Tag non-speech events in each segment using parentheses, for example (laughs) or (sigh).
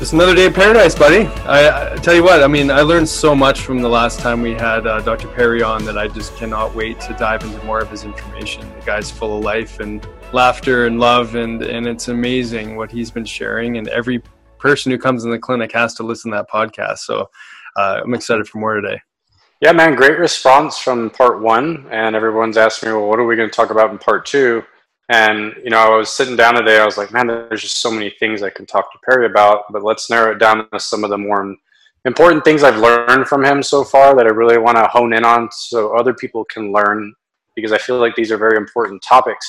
It's another day of paradise, buddy. I, I, tell you what, I mean, I learned so much from the last time we had uh, Dr. Perry on that I just cannot wait to dive into more of his information. The guy's full of life and laughter and love, and, and it's amazing what he's been sharing. And every person who comes in the clinic has to listen to that podcast. So uh, I'm excited for more today. Yeah, man, great response from part one. And everyone's asking me, well, what are we going to talk about in part two? And you know, I was sitting down today. I was like, man, there's just so many things I can talk to Perry about. But let's narrow it down to some of the more important things I've learned from him so far that I really want to hone in on, so other people can learn. Because I feel like these are very important topics.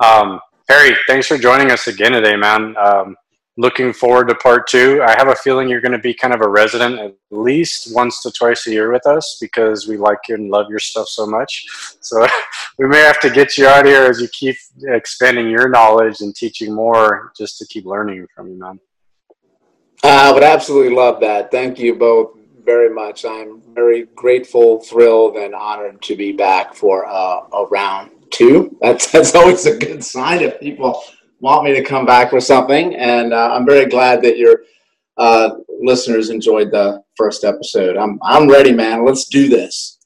Um, Perry, thanks for joining us again today, man. Um, looking forward to part two. I have a feeling you're going to be kind of a resident at least once to twice a year with us because we like you and love your stuff so much. So (laughs) we may have to get you out here as you keep expanding your knowledge and teaching more just to keep learning from you, man. I would absolutely love that. Thank you both very much. I'm very grateful, thrilled, and honored to be back for uh, a round two. That's (laughs) that's always a good sign if people want me to come back for something. And uh, I'm very glad that your uh, listeners enjoyed the first episode. I'm, I'm ready, man. Let's do this.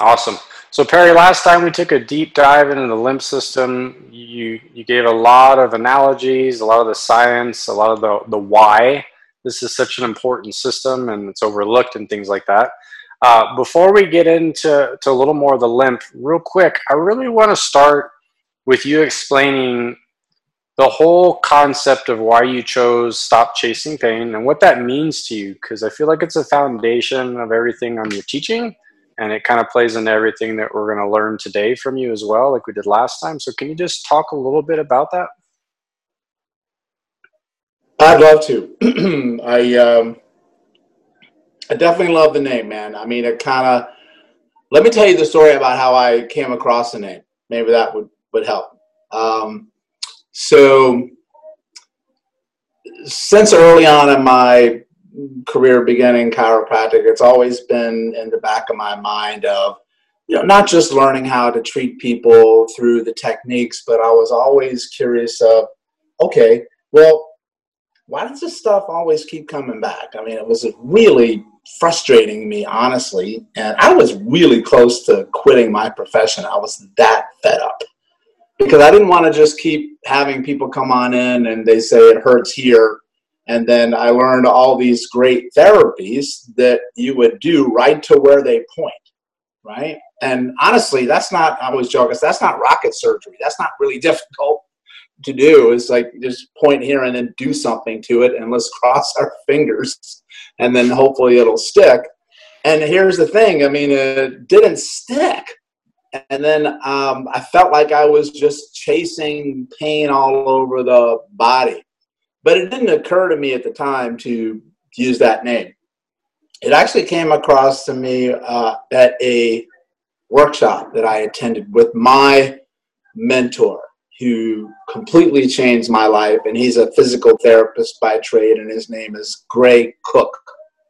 Awesome. So Perry, last time we took a deep dive into the lymph system. You you gave a lot of analogies, a lot of the science, a lot of the the why this is such an important system and it's overlooked and things like that. Uh, before we get into to a little more of the lymph, real quick, I really want to start with you explaining the whole concept of why you chose stop chasing pain and what that means to you because i feel like it's a foundation of everything on your teaching and it kind of plays into everything that we're going to learn today from you as well like we did last time. So can you just talk a little bit about that? I'd love to. (clears throat) I um i definitely love the name man. I mean it kind of let me tell you the story about how i came across the name. Maybe that would would help. Um so since early on in my career beginning chiropractic, it's always been in the back of my mind of, you know, not just learning how to treat people through the techniques, but I was always curious of, okay, well, why does this stuff always keep coming back? I mean, it was really frustrating me, honestly, and I was really close to quitting my profession. I was that fed up because I didn't want to just keep having people come on in and they say it hurts here. And then I learned all these great therapies that you would do right to where they point, right? And honestly, that's not, I always joke, that's not rocket surgery. That's not really (laughs) difficult to do. It's like just point here and then do something to it and let's (laughs) cross our fingers and then hopefully it'll stick. And here's the thing I mean, it didn't stick and then um, I felt like I was just chasing pain all over the body. But it didn't occur to me at the time to use that name. It actually came across to me uh, at a workshop that I attended with my mentor, who completely changed my life. And he's a physical therapist by trade, and his name is Gray Cook.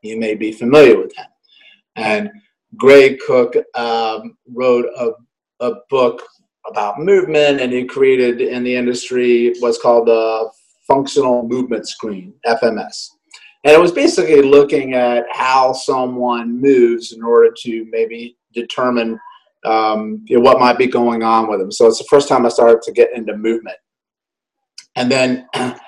You may be familiar with him. And Gray Cook um, wrote a, a book about movement, and he created in the industry what's called the functional movement screen, FMS. And it was basically looking at how someone moves in order to maybe determine um, you know, what might be going on with them. So it's the first time I started to get into movement. And then (clears throat)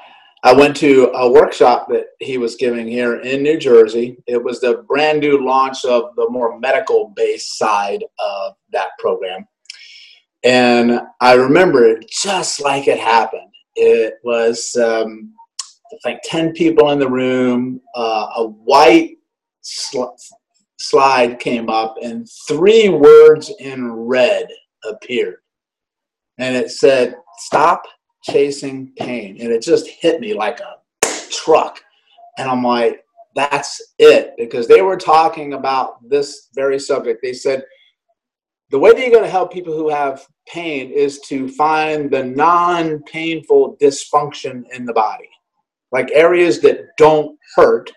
I went to a workshop that he was giving here in New Jersey. It was the brand new launch of the more medical based side of that program. And I remember it just like it happened. It was, um, think, 10 people in the room, uh, a white sl- slide came up, and three words in red appeared. And it said, Stop chasing pain. And it just hit me like a truck. And I'm like, that's it because they were talking about this very subject. They said the way that you're going to help people who have pain is to find the non painful dysfunction in the body, like areas that don't hurt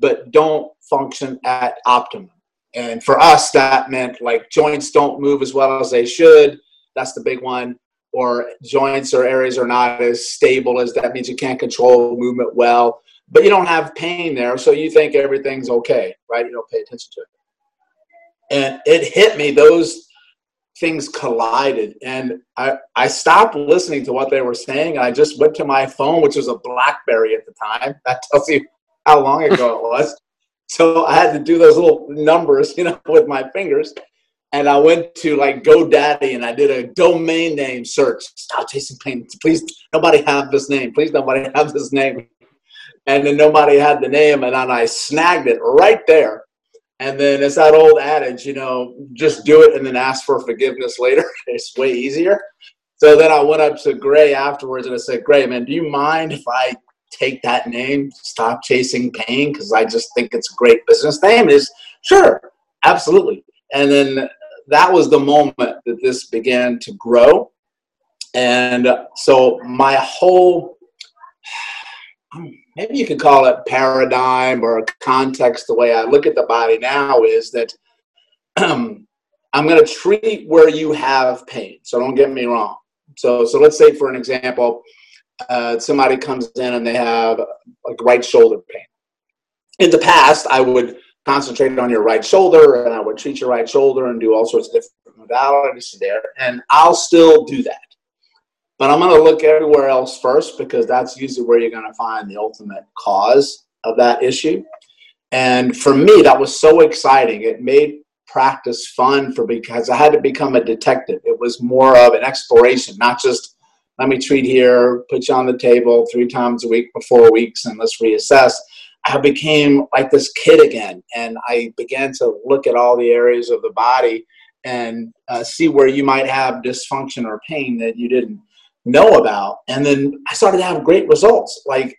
but don't function at optimum. And for us, that meant like joints don't move as well as they should. That's the big one. Or joints or areas are not as stable as that means you can't control movement well but you don't have pain there, so you think everything's okay, right? You don't pay attention to it. And it hit me, those things collided. And I, I stopped listening to what they were saying, and I just went to my phone, which was a Blackberry at the time. (laughs) That tells you how long ago it was. (laughs) So I had to do those little numbers, you know, (laughs) with my fingers. And I went to like GoDaddy and I did a domain name search. Stop chasing pain. Please, nobody have this name. Please, nobody (laughs) have this name and then nobody had the name, and then I snagged it right there. And then it's that old adage, you know, just do it and then ask for forgiveness later. (laughs) it's way easier. So then I went up to Gray afterwards and I said, Gray, man, do you mind if I take that name, Stop Chasing Pain? Because I just think it's a great business name. Is sure, absolutely. And then that was the moment that this began to grow. And so my whole maybe you could call it paradigm or context the way I look at the body now is that um, I'm going to treat where you have pain. So don't get me wrong. So, so let's say, for an example, uh, somebody comes in and they have like right shoulder pain. In the past, I would concentrate on your right shoulder and I would treat your right shoulder and do all sorts of different modalities there. And I'll still do that. But I'm going to look everywhere else first because that's usually where you're going to find the ultimate cause of that issue. And for me, that was so exciting. It made practice fun for because I had to become a detective. It was more of an exploration, not just let me treat here, put you on the table three times a week for four weeks, and let's reassess. I became like this kid again, and I began to look at all the areas of the body and uh, see where you might have dysfunction or pain that you didn't know about. And then I started to have great results. Like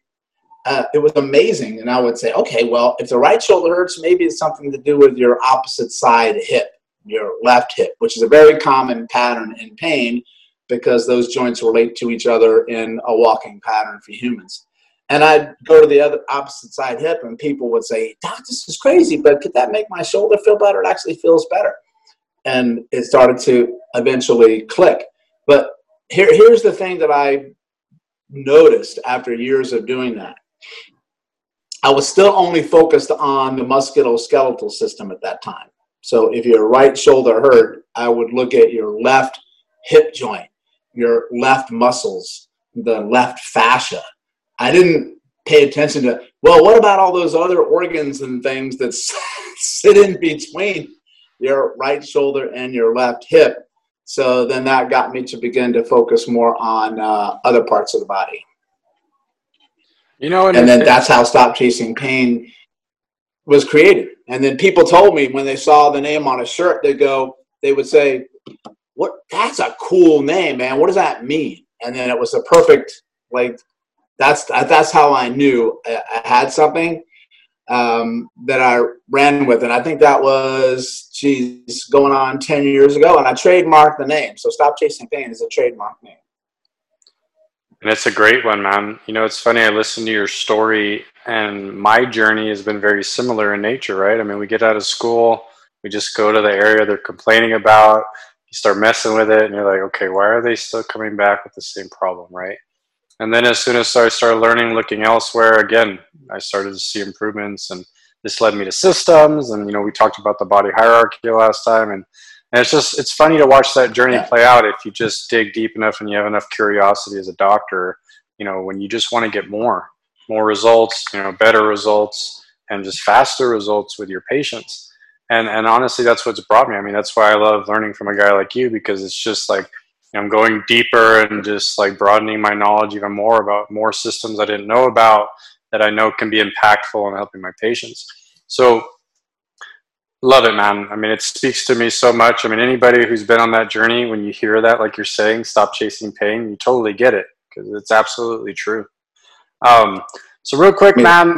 uh, it was amazing. And I would say, okay, well, if the right shoulder hurts, maybe it's something to do with your opposite side hip, your left hip, which is a very common pattern in pain because those joints relate to each other in a walking pattern for humans. And I'd go to the other opposite side hip, and people would say, Doc, this is crazy, but could that make my shoulder feel better? It actually feels better. And it started to eventually click. But here, here's the thing that I noticed after years of doing that. I was still only focused on the musculoskeletal system at that time. So if your right shoulder hurt, I would look at your left hip joint, your left muscles, the left fascia. I didn't pay attention to, well, what about all those other organs and things that (laughs) sit in between your right shoulder and your left hip? So then that got me to begin to focus more on uh, other parts of the body. You know, and, and then that's how Stop Chasing Pain was created. And then people told me when they saw the name on a shirt, they go, they would say, "What? That's a cool name, man. What does that mean?" And then it was a perfect like. That's that's how I knew I, had something um, that I ran with. And I think that was, geez, going on 10 years ago. And I trademarked the name. So Stop Chasing Pain is a trademark name. And it's a great one, man. You know, it's funny. I listened to your story, and my journey has been very similar in nature, right? I mean, we get out of school, we just go to the area they're complaining about, you start messing with it, and you're like, okay, why are they still coming back with the same problem, right? And then as soon as I started learning, looking elsewhere, again, I started to see improvements, and this led me to systems. And you know, we talked about the body hierarchy last time, and and it's just it's funny to watch that journey play out if you just dig deep enough and you have enough curiosity as a doctor. You know, when you just want to get more, more results, you know, better results, and just faster results with your patients. And and honestly, that's what's brought me. I mean, that's why I love learning from a guy like you because it's just like I'm going deeper and just like broadening my knowledge even more about more systems I didn't know about that I know can be impactful in helping my patients. So love it, man. I mean, it speaks to me so much. I mean, anybody who's been on that journey, when you hear that, like you're saying, stop chasing pain, you totally get it because it's absolutely true. Um, so real quick, man,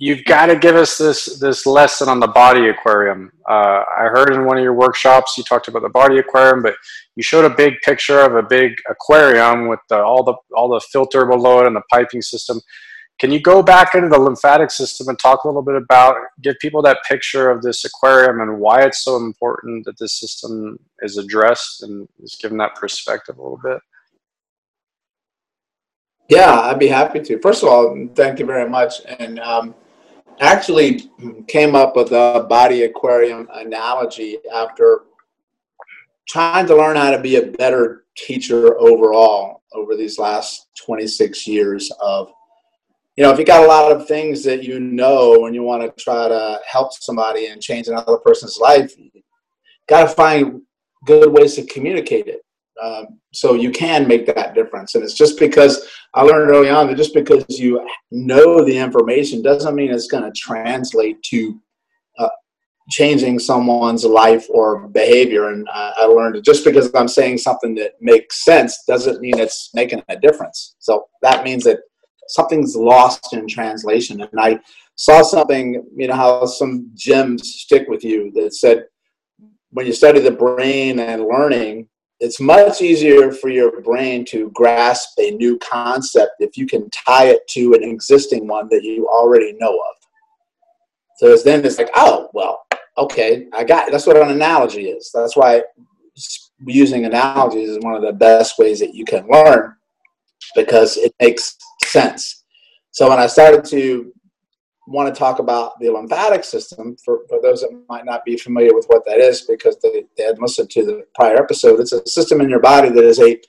you've got to give us this this lesson on the body aquarium. Uh, I heard in one of your workshops you talked about the body aquarium, but you showed a big picture of a big aquarium with the, all the all the filter below it and the piping system. Can you go back into the lymphatic system and talk a little bit about give people that picture of this aquarium and why it's so important that this system is addressed and is given that perspective a little bit? Yeah, I'd be happy to. First of all, thank you very much. And um, actually came up with a body aquarium analogy after trying to learn how to be a better teacher overall over these last 26 years of you know if you got a lot of things that you know and you want to try to help somebody and change another person's life got to find good ways to communicate it um, so you can make that difference. And it's just because I learned early on that just because you know the information doesn't mean it's going to translate to uh, changing someone's life or behavior. And I, I learned just because I'm saying something that makes sense doesn't mean it's making a difference. So that means that something's lost in translation. And I saw something, you know, how some gems stick with you that said, when you study the brain and learning, it's much easier for your brain to grasp a new concept if you can tie it to an existing one that you already know of. So it's then it's like, oh, well, okay, I got it. That's what an analogy is. That's why using analogies is one of the best ways that you can learn because it makes sense. So when I started to want to talk about the lymphatic system for, for those that might not be familiar with what that is because they, they had listened to the prior episode. It's a system in your body that is a,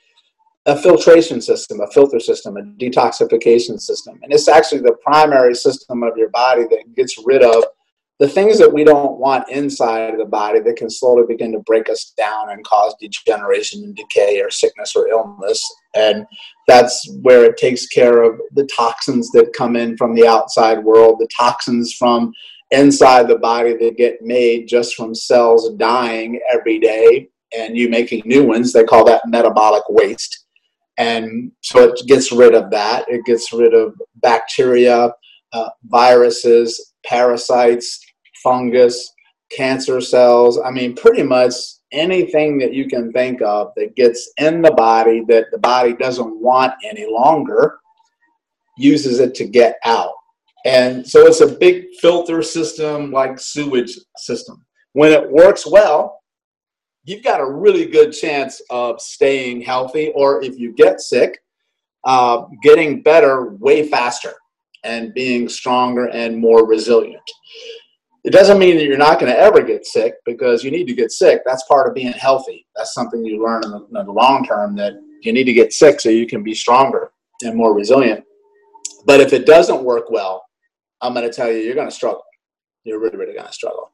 a filtration system a filter system a detoxification system. And it's actually the primary system of your body that gets rid of the things that we don't want inside of the body that can slowly begin to break us down and cause degeneration and decay or sickness or illness. And that's where it takes care of the toxins that come in from the outside world, the toxins from inside the body that get made just from cells dying every day and you making new ones. They call that metabolic waste. And so it gets rid of that. It gets rid of bacteria, uh, viruses, parasites, fungus, cancer cells. I mean, pretty much anything that you can think of that gets in the body that the body doesn't want any longer uses it to get out. And so it's a big filter system like sewage system. When it works well, you've got a really good chance of staying healthy, or if you get sick, uh, getting better way faster and being stronger and more resilient. It doesn't mean that you're not going to ever get sick because you need to get sick. That's part of being healthy. That's something you learn in the, in the long term that you need to get sick so you can be stronger and more resilient. But if it doesn't work well, I'm going to tell you, you're going to struggle. You're really, really going to struggle.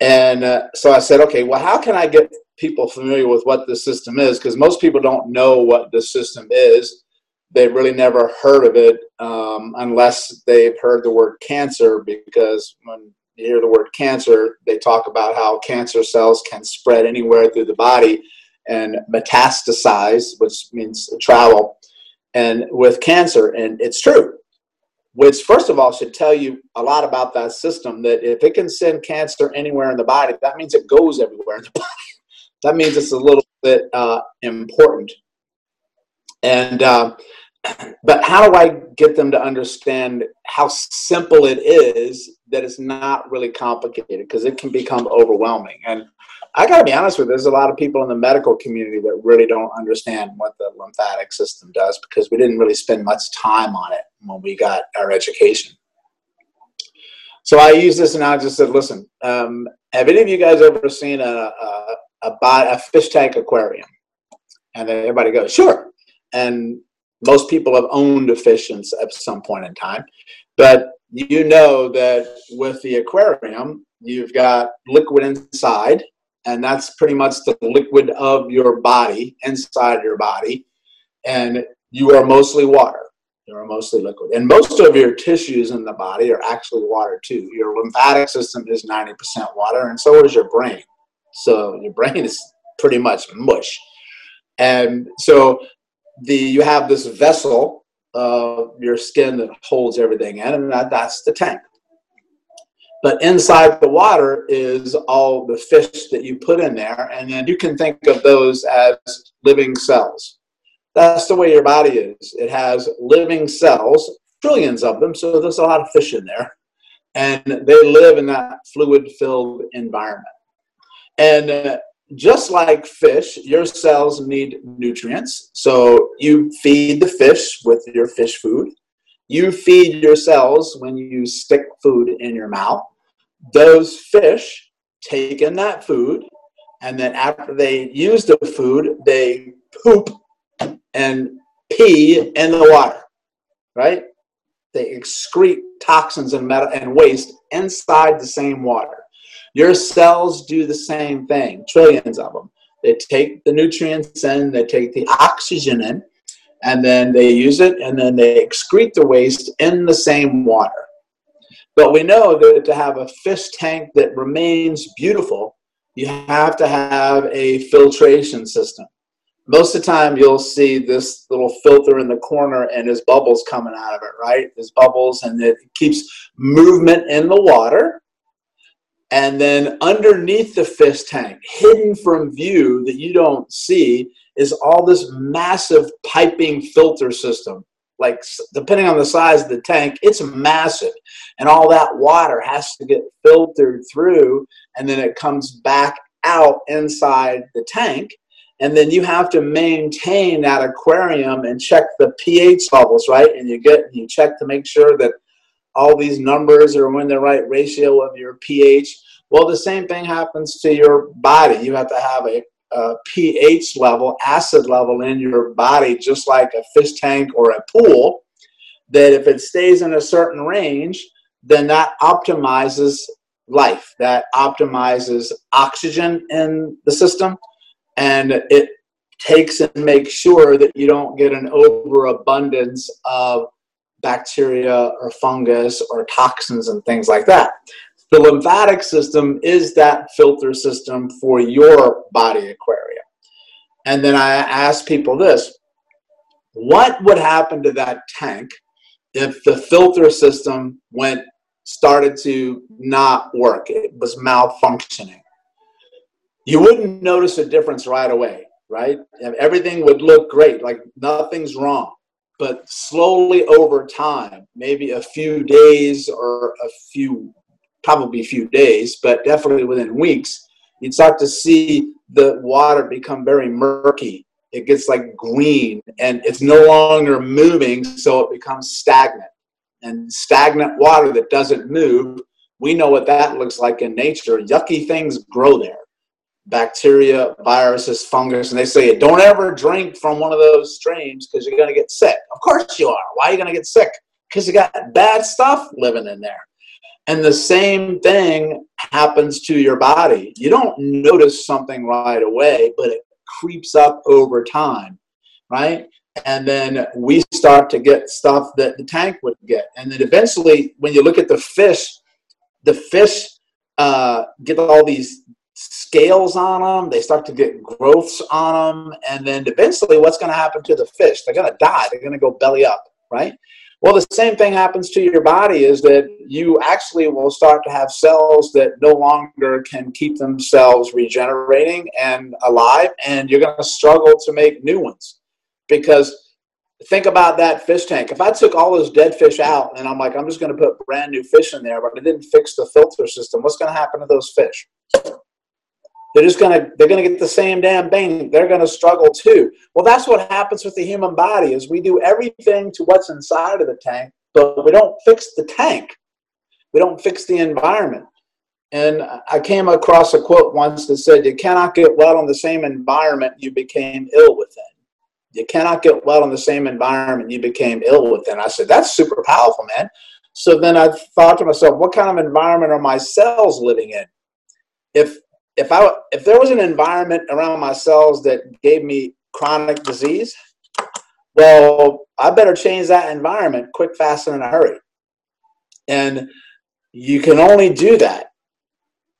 And uh, so I said, okay, well, how can I get people familiar with what the system is? Because most people don't know what the system is. They've really never heard of it um, unless they've heard the word cancer, because when you hear the word cancer, they talk about how cancer cells can spread anywhere through the body and metastasize, which means travel, and with cancer. And it's true, which, first of all, should tell you a lot about that system that if it can send cancer anywhere in the body, that means it goes everywhere in the (laughs) body. that means it's a little bit uh, important. And uh, but how do I get them to understand how simple it is that it's not really complicated because it can become overwhelming. And I got to be honest with you, there's a lot of people in the medical community that really don't understand what the lymphatic system does because we didn't really spend much time on it when we got our education. So I use this and I just said, listen, um, have any of you guys ever seen a, a, a, a fish tank aquarium? And then everybody goes, sure. And most people have owned a fish at some point in time, but you know that with the aquarium, you've got liquid inside, and that's pretty much the liquid of your body inside your body, and you are mostly water. You are mostly liquid, and most of your tissues in the body are actually water too. Your lymphatic system is ninety percent water, and so is your brain. So your brain is pretty much mush, and so the you have this vessel of your skin that holds everything in, and that, that's the tank. But inside the water is all the fish that you put in there, and then you can think of those as living cells. That's the way your body is. It has living cells, trillions of them, so there's a lot of fish in there. And they live in that fluid filled environment. And uh, just like fish, your cells need nutrients. So you feed the fish with your fish food. You feed your cells when you stick food in your mouth. Those fish take in that food, and then after they use the food, they poop and pee in the water, right? They excrete toxins and, metal and waste inside the same water. Your cells do the same thing, trillions of them. They take the nutrients in, they take the oxygen in, and then they use it, and then they excrete the waste in the same water. But we know that to have a fish tank that remains beautiful, you have to have a filtration system most of the time you'll see this little filter in the corner and there's bubbles coming out of it, right? There's bubbles and it keeps movement in the water. And then underneath the fish tank, hidden from view that you don't see, is all this massive piping filter system. Like, depending on the size of the tank, it's massive. And all that water has to get filtered through, and then it comes back out inside the tank and then you have to maintain that aquarium and check the pH levels, right? And you get you check to make sure that all these numbers are in the right ratio of your pH. Well, the same thing happens to your body. You have to have a, a pH level, acid level in your body, just like a fish tank or a pool. That if it stays in a certain range, then that optimizes life. That optimizes oxygen in the system and it takes and makes sure that you don't get an overabundance of bacteria or fungus or toxins and things like that. The lymphatic system is that filter system for your body aquarium. And then I ask people this what would happen to that tank if the filter system went started to not work it was malfunctioning you wouldn't notice a difference right away, right? And everything would look great, like nothing's wrong. But slowly over time, maybe a few days or a few, probably a few days, but definitely within weeks, you'd start to see the water become very murky. It gets like green and it's no longer moving, so it becomes stagnant. And stagnant water that doesn't move, we know what that looks like in nature. Yucky things grow there bacteria, viruses, fungus, and they say don't ever drink from one of those streams because you're going to get sick. Of course you are. Why are you going to get sick? Because you got bad stuff living in there. And the same thing happens to your body. You don't notice something right away, but it creeps up over time, right? And then we start to get stuff that the tank would get. And then eventually, when you look at the fish, the fish uh, get all these scales on them. They start to get growths on them. And then eventually, what's going to happen to the fish? They're going to die. They're going to go belly up, right? Well, the same thing happens to your body is that you actually will start to have cells that no longer can keep themselves regenerating and alive, and you're going to struggle to make new ones. Because think about that fish tank. If I took all those dead fish out and I'm like, I'm just going to put brand new fish in there, but I didn't fix the filter system, what's going to happen to those fish? They're just gonna they're gonna get the same damn thing. They're gonna struggle too. Well, that's what happens with the human body is we do everything to what's inside of the tank, but we don't fix the tank. We don't fix the environment. And I came across a quote once that said, "You cannot get well in the same environment you became ill within." You cannot get well in the same environment you became ill within. I said, "That's super powerful, man." So then I thought to myself, "What kind of environment are my cells living in?" If if I if there was an environment around my cells that gave me chronic disease, well, I better change that environment quick, fast, and in a hurry. And you can only do that,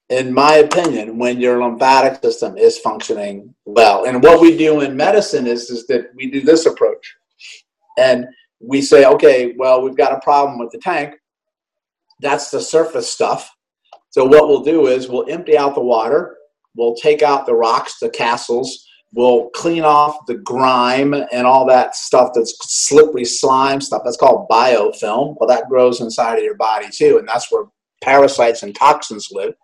in my opinion, when your lymphatic system is functioning well. And what we do in medicine is, is that we do this approach. And we say, okay, well, we've got a problem with the tank. That's the surface stuff So what we'll do is we'll empty out the water, we'll take out the rocks, the castles, we'll clean off the grime and all that stuff that's slippery slime stuff. That's called biofilm. Well, that grows inside of your body too, and that's where parasites and toxins live.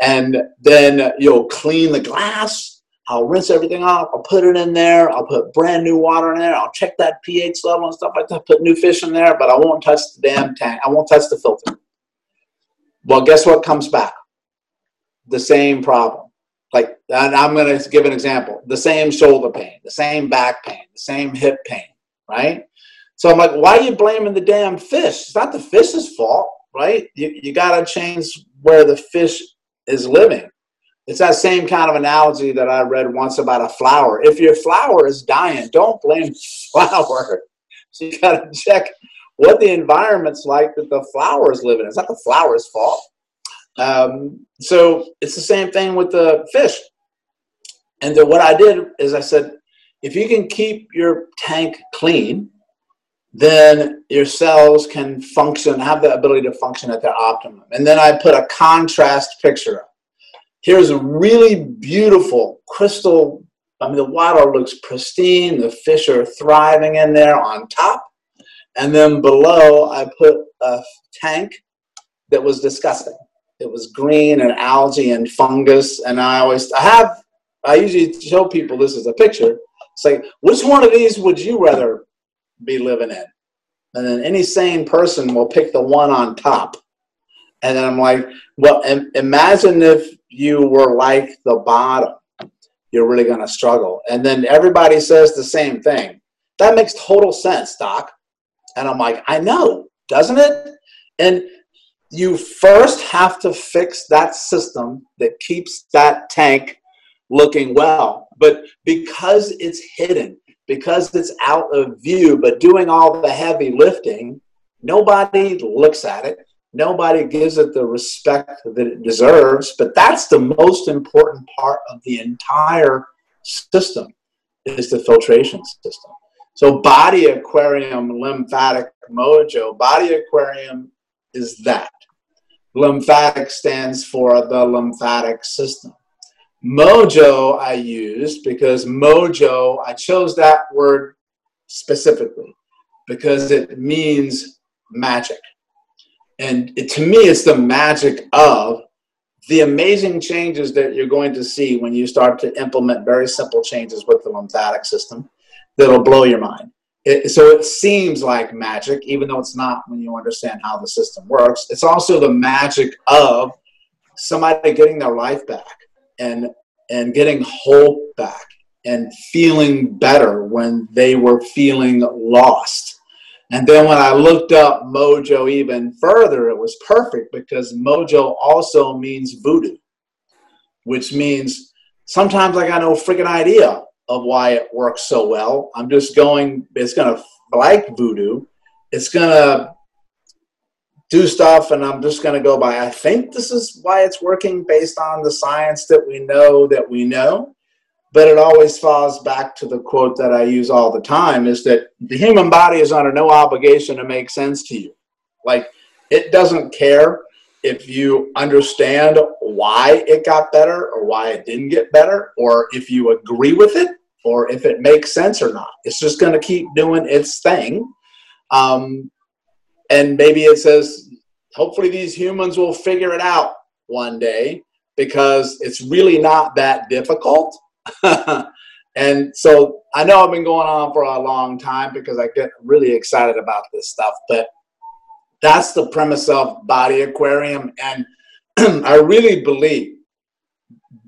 And then you'll clean the glass. I'll rinse everything off. I'll put it in there. I'll put brand new water in there. I'll check that pH level and stuff like that. Put new fish in there, but I won't touch the damn tank. I won't touch the filter. Well, guess what comes back? The same problem. Like, I'm going to give an example the same shoulder pain, the same back pain, the same hip pain, right? So I'm like, why are you blaming the damn fish? It's not the fish's fault, right? You, you got to change where the fish is living. It's that same kind of analogy that I read once about a flower. If your flower is dying, don't blame the (laughs) flower. So you got to check what the environment's like that the flowers live in. It's not the flower's fault. Um, so it's the same thing with the fish. And then what I did is I said, if you can keep your tank clean, then your cells can function, have the ability to function at their optimum. And then I put a contrast picture up. Here's a really beautiful crystal. I mean, the water looks pristine. The fish are thriving in there on top. And then below, I put a tank that was disgusting. It was green and algae and fungus. And I always, I have, I usually show people this is a picture. Say, which one of these would you rather be living in? And then any sane person will pick the one on top. And then I'm like, well, imagine if you were like the bottom. You're really going to struggle. And then everybody says the same thing. That makes total sense, Doc. And I'm like, I know, doesn't it? And you first have to fix that system that keeps that tank looking well. But because it's hidden, because it's out of view, but doing all the heavy lifting, nobody looks at it. Nobody gives it the respect that it deserves. But that's the most important part of the entire system is the filtration system. So body aquarium lymphatic mojo, body aquarium is that. Lymphatic stands for the lymphatic system. Mojo I used because mojo, I chose that word specifically because it means magic. And it, to me, it's the magic of the amazing changes that you're going to see when you start to implement very simple changes with the lymphatic system that'll blow your mind. It, so it seems like magic, even though it's not when you understand how the system works. It's also the magic of somebody getting their life back and and getting hope back and feeling better when they were feeling lost. And then when I looked up Mojo even further, it was perfect because Mojo also means voodoo, which means sometimes I got no freaking idea of why it works so well. I'm just going, it's going to, like voodoo, it's going to do stuff and I'm just going to go by, I think this is why it's working based on the science that we know that we know. But it always falls back to the quote that I use all the time is that the human body is under no obligation to make sense to you. Like it doesn't care if you understand why it got better or why it didn't get better, or if you agree with it, or if it makes sense or not. It's just going to keep doing its thing. Um, and maybe it says, hopefully, these humans will figure it out one day because it's really not that difficult. (laughs) and so I know I've been going on for a long time because I get really excited about this stuff, but that's the premise of Body Aquarium. And (clears throat) I really believe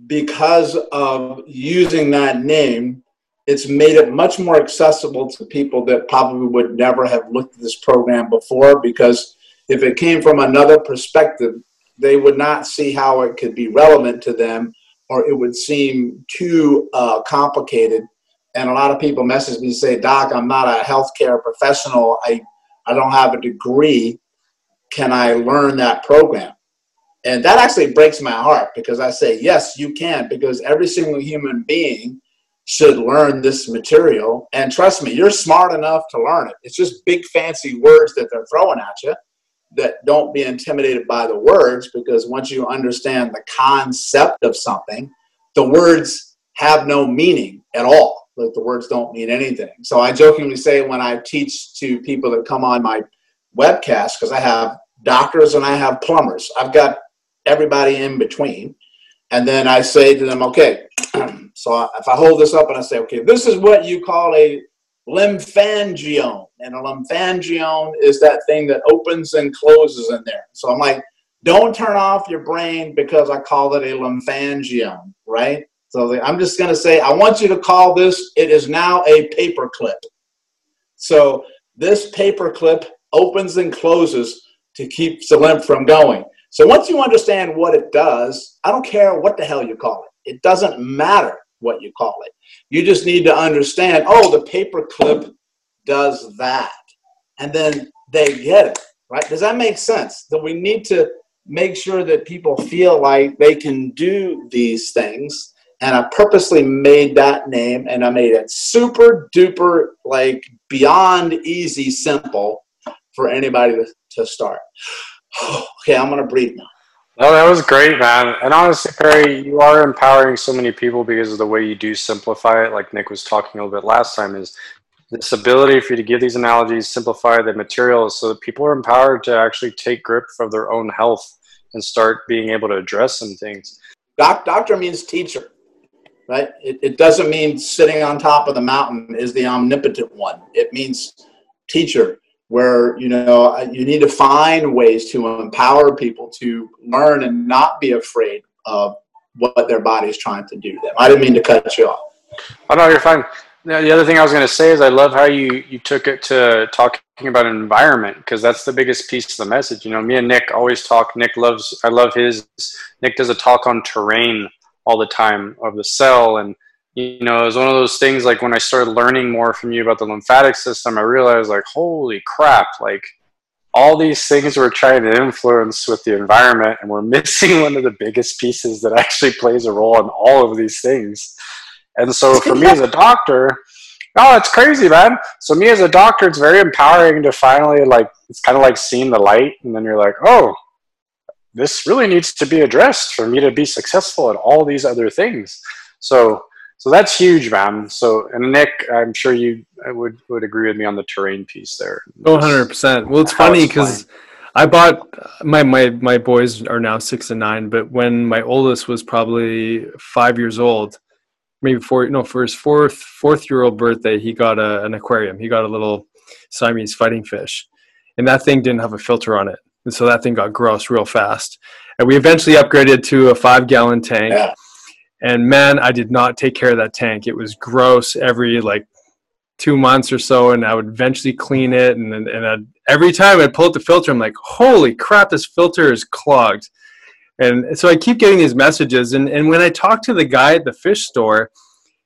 because of using that name, it's made it much more accessible to people that probably would never have looked at this program before because if it came from another perspective, they would not see how it could be relevant to them or it would seem too uh, complicated. And a lot of people message me and say, Doc, I'm not a healthcare professional. I, I don't have a degree. Can I learn that program? And that actually breaks my heart because I say, yes, you can, because every single human being should learn this material. And trust me, you're smart enough to learn it. It's just big fancy words that they're throwing at you. that don't be intimidated by the words because once you understand the concept of something, the words have no meaning at all. Like the words don't mean anything. So I jokingly say when I teach to people that come on my webcast, because I have doctors and I have plumbers, I've got everybody in between. And then I say to them, okay, (clears throat) so if I hold this up and I say, okay, this is what you call a lymphangion. And a lymphangion is that thing that opens and closes in there. So I'm like, don't turn off your brain because I call it a lymphangion, right? So I'm just going to say, I want you to call this, it is now a paperclip. So this paperclip opens and closes to keep the lymph from going. So once you understand what it does, I don't care what the hell you call it. It doesn't matter what you call it. You just need to understand, oh, the paper clip does that. And then they get it, right? Does that make sense? That we need to make sure that people feel like they can do these things. And I purposely made that name and I made it super duper, like beyond easy, simple for anybody to, to start. (gasps) okay, I'm going to breathe now. No, that was great, man. And honestly, Perry, you are empowering so many people because of the way you do simplify it. Like Nick was talking a little bit last time, is this ability for you to give these analogies, simplify the material so that people are empowered to actually take grip of their own health and start being able to address some things. Doc, doctor means teacher, right? It, it doesn't mean sitting on top of the mountain is the omnipotent one. It means teacher where you know you need to find ways to empower people to learn and not be afraid of what their body is trying to do them. I didn't mean to cut you off. Oh no, you're fine. the other thing I was going to say is I love how you you took it to talking about environment because that's the biggest piece of the message. You know, me and Nick always talk. Nick loves I love his. Nick does a talk on terrain all the time of the cell and you know, it was one of those things like when I started learning more from you about the lymphatic system, I realized like, holy crap, like all these things we're trying to influence with the environment and we're (laughs) missing one of the biggest pieces that actually plays a role in all of these things. And so (laughs) for me as a doctor, oh, it's crazy, man. So me as a doctor, it's very empowering to finally like, it's kind of like seeing the light and then you're like, oh, this really needs to be addressed for me to be successful at all these other things. So so that's huge, man. So, and Nick, I'm sure you uh, would would agree with me on the terrain piece there. Oh, 100 percent. Well, it's funny because I bought my my my boys are now six and nine, but when my oldest was probably five years old, maybe four, no, for his fourth fourth year old birthday, he got a, an aquarium. He got a little Siamese fighting fish, and that thing didn't have a filter on it, and so that thing got gross real fast. And we eventually upgraded to a five gallon tank. Yeah and man, I did not take care of that tank. It was gross every like two months or so, and I would eventually clean it. And and I'd, every time I'd pull out the filter, I'm like, holy crap, this filter is clogged. And so I keep getting these messages. And, and when I talked to the guy at the fish store,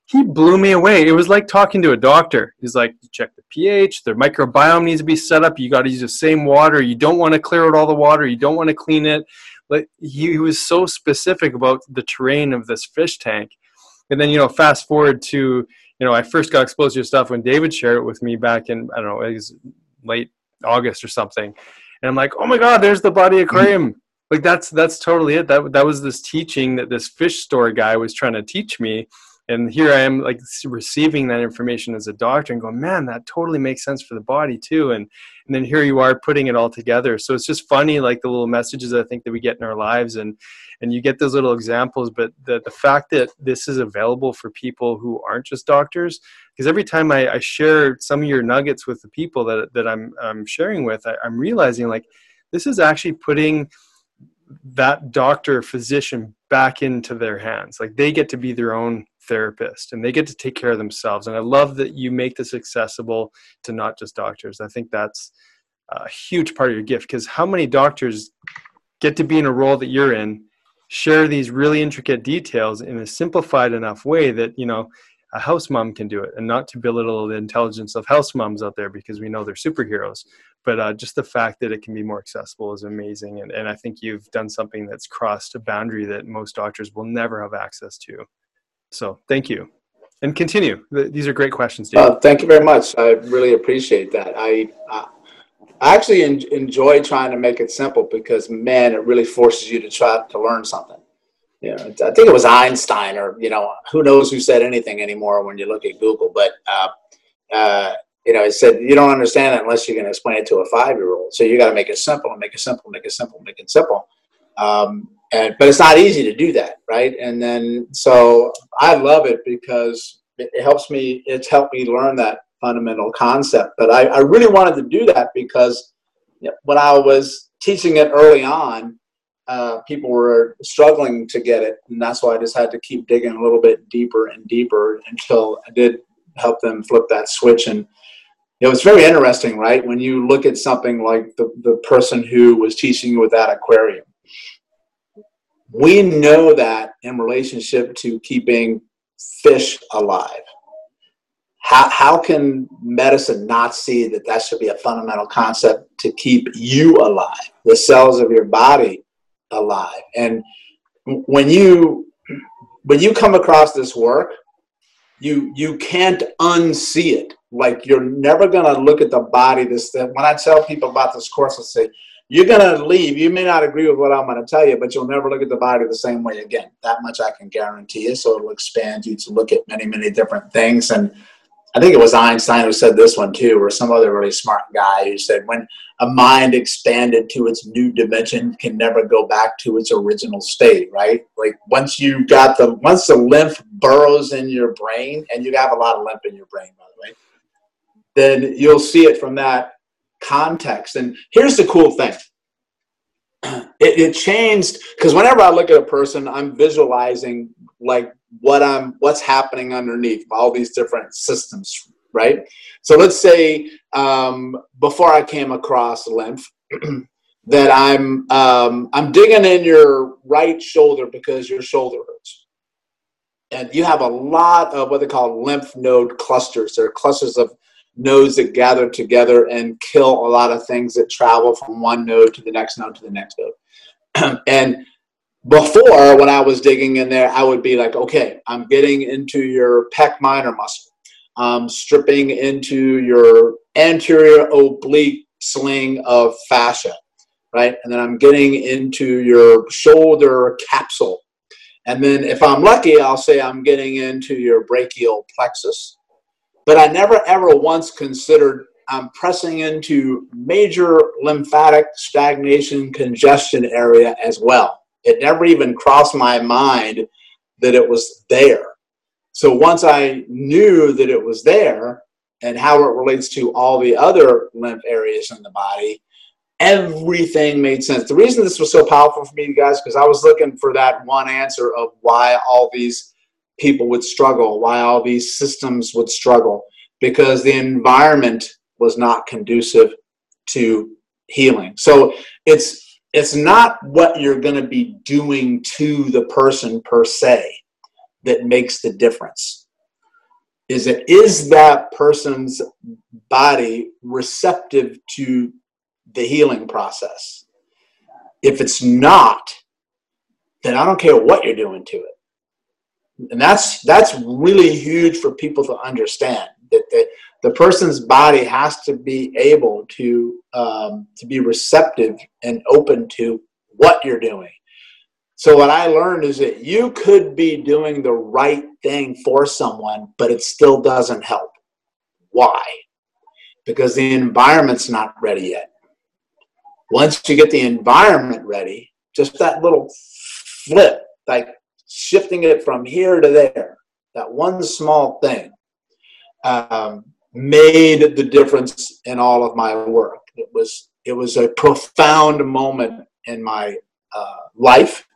he blew me away. It was like talking to a doctor. He's like, check the pH, the microbiome needs to be set up. You got to use the same water. You don't want to clear out all the water. You don't want to clean it like he, he was so specific about the terrain of this fish tank. And then you know fast forward to you know i first got exposed to stuff when david shared it with me back in i don't know it was late august or something. And i'm like oh my god there's the body aquarium like that's that's totally it. That, that was this teaching that this fish store guy was trying to teach me and here i am like receiving that information as a doctor and going man that totally makes sense for the body too. And and then here you are putting it all together. So it's just funny like the little messages i think that we get in our lives and and you get those little examples but the, the fact that this is available for people who aren't just doctors because every time I, I share some of your nuggets with the people that, that I'm, I'm sharing with I, i'm realizing like this is actually putting that doctor physician back into their hands. Like they get to be their own therapist and they get to take care of themselves. And I love that you make this accessible to not just doctors. I think that's a huge part of your gift because how many doctors get to be in a role that you're in, share these really intricate details in a simplified enough way that, you know, a house mom can do it and not to belittle the intelligence of house moms out there because we know they're superheroes but uh, just the fact that it can be more accessible is amazing and, and i think you've done something that's crossed a boundary that most doctors will never have access to so thank you. And continue. These are great questions, Dave. Uh, thank you very much. I really appreciate that. I, I actually en- enjoy trying to make it simple because man, it really forces you to try to learn something. You know, I think it was Einstein, or you know, who knows who said anything anymore when you look at Google. But uh, uh, you know, it said you don't understand it unless you can explain it to a five-year-old. So you got to make it simple and make it simple, make it simple, make it simple. Um, and but it's not easy to do that, right? And then so I love it because it, helps me. It's helped me learn that fundamental concept. But I, I really wanted to do that because when I was teaching it early on, uh, people were struggling to get it, and that's why I just had to keep digging a little bit deeper and deeper until I did help them flip that switch. And it was very interesting, right? When you look at something like the, the person who was teaching you with that aquarium, we know that in relationship to keeping fish alive how, how can medicine not see that that should be a fundamental concept to keep you alive, the cells of your body alive? And when you when you come across this work, you you can't unsee it. Like you're never gonna look at the body. This thing, when I tell people about this course, I say you're gonna leave. You may not agree with what I'm gonna tell you, but you'll never look at the body the same way again. That much I can guarantee you. So it'll expand you to look at many many different things and I think it was Einstein who said this one too, or some other really smart guy who said, when a mind expanded to its new dimension can never go back to its original state, right? Like once you got the, once the lymph burrows in your brain, and you have a lot of lymph in your brain, by the way, then you'll see it from that context. And here's the cool thing. (clears throat) It, it changed because whenever I look at a person, I'm visualizing like what I'm what's happening underneath all these different systems, right? So let's say um, before I came across lymph, (clears throat) that I'm um, I'm digging in your right shoulder because your shoulder hurts, and you have a lot of what they call lymph node clusters. They're clusters of nodes that gather together and kill a lot of things that travel from one node to the next node to the next node, (clears throat) and before when I was digging in there, I would be like, okay, I'm getting into your pec minor muscle. I'm stripping into your anterior oblique sling of fascia, right? And then I'm getting into your shoulder capsule. And then if I'm lucky, I'll say I'm getting into your brachial plexus. But I never ever once considered I'm pressing into major lymphatic stagnation congestion area as well it never even crossed my mind that it was there. So once I knew that it was there and how it relates to all the other lymph areas in the body, everything made sense. The reason this was so powerful for me, guys, because I was looking for that one answer of why all these people would struggle, why all these systems would struggle, because the environment was not conducive to healing. So it's it's not what you're going to be doing to the person per se that makes the difference. Is it is that person's body receptive to the healing process? If it's not then i don't care what you're doing to it and that's that's really huge for people to understand that the, the person's body has to be able to um, to be receptive and open to what you're doing. So what I learned is that you could be doing the right thing for someone, but it still doesn't help. Why? Because the environment's not ready yet. Once you get the environment ready, just that little flip, like shifting it from here to there, that one small thing, um, made the difference in all of my work. It was it was a profound moment in my uh, life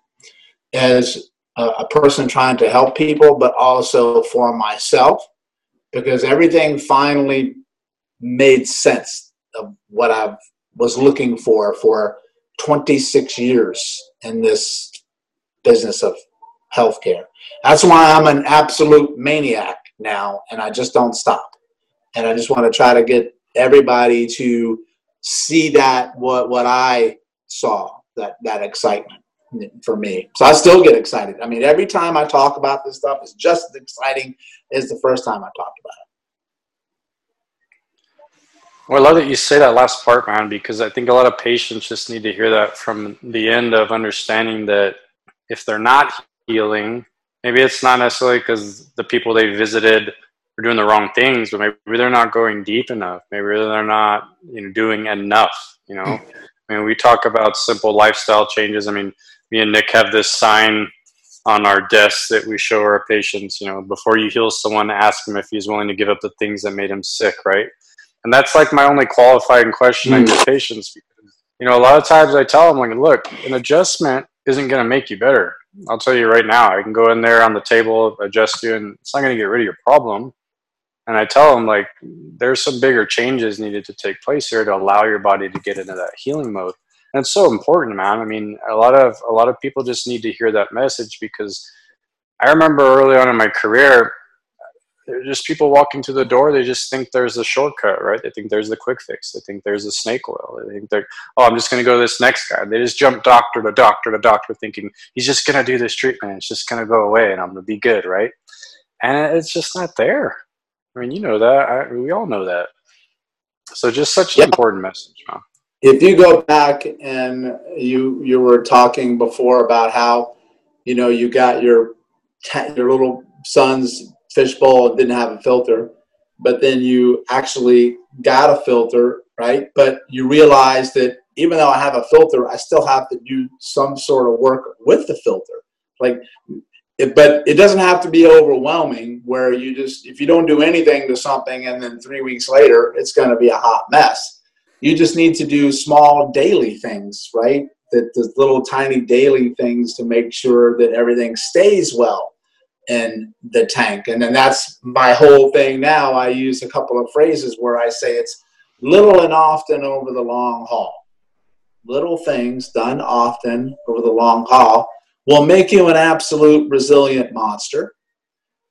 as a, a person trying to help people, but also for myself, because everything finally made sense of what I was looking for for 26 years in this business of healthcare. That's why I'm an absolute maniac now, and I just don't stop. And I just want to try to get everybody to see that what what I saw that that excitement for me. So I still get excited. I mean, every time I talk about this stuff, it's just as exciting as the first time I talked about it. Well, I love that you say that last part, man, because I think a lot of patients just need to hear that from the end of understanding that if they're not healing, maybe it's not necessarily because the people they visited are doing the wrong things, but maybe they're not going deep enough. Maybe they're not, you know, doing enough. You know. (laughs) I mean, we talk about simple lifestyle changes. I mean, me and Nick have this sign on our desk that we show our patients. You know, before you heal someone, ask him if he's willing to give up the things that made him sick, right? And that's like my only qualifying question mm. I give patients you know, a lot of times I tell them, like, look, an adjustment isn't going to make you better. I'll tell you right now, I can go in there on the table, adjust you, and it's not going to get rid of your problem. And I tell them, like, there's some bigger changes needed to take place here to allow your body to get into that healing mode. And it's so important, man. I mean, a lot of a lot of people just need to hear that message because I remember early on in my career, they're just people walking to the door. They just think there's a shortcut, right? They think there's the quick fix. They think there's a snake oil. They think they're, oh, I'm just going to go to this next guy. They just jump doctor to doctor to doctor, thinking he's just going to do this treatment. It's just going to go away, and I'm going to be good, right? And it's just not there. I mean, you know that. I, we all know that. So, just such an yeah. important message. If you go back and you you were talking before about how, you know, you got your your little son's fishbowl didn't have a filter, but then you actually got a filter, right? But you realize that even though I have a filter, I still have to do some sort of work with the filter. Like, it, but it doesn't have to be overwhelming where you just, if you don't do anything to something and then three weeks later, it's going to be a hot mess. You just need to do small daily things, right? That the little tiny daily things to make sure that everything stays well in the tank. And then that's my whole thing now. I use a couple of phrases where I say it's little and often over the long haul. Little things done often over the long haul will make you an absolute resilient monster.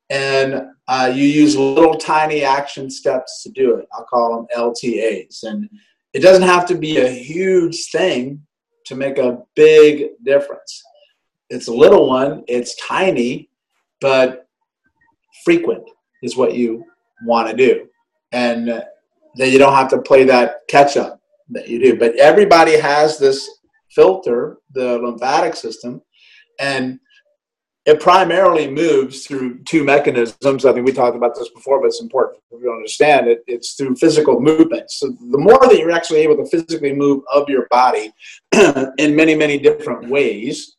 And uh, you use little tiny action steps to do it. I'll call them LTAs. And it doesn't have to be a huge thing to make a big difference. It's a little one, it's tiny, but frequent is what you want to do. And uh, then you don't have to play that catch up that you do. But everybody has this filter, the lymphatic system, and it primarily moves through two mechanisms. I think we talked about this before, but it's important for you to understand it. It's through physical movement. So the more that you're actually able to physically move of your body (clears throat) in many, many different ways,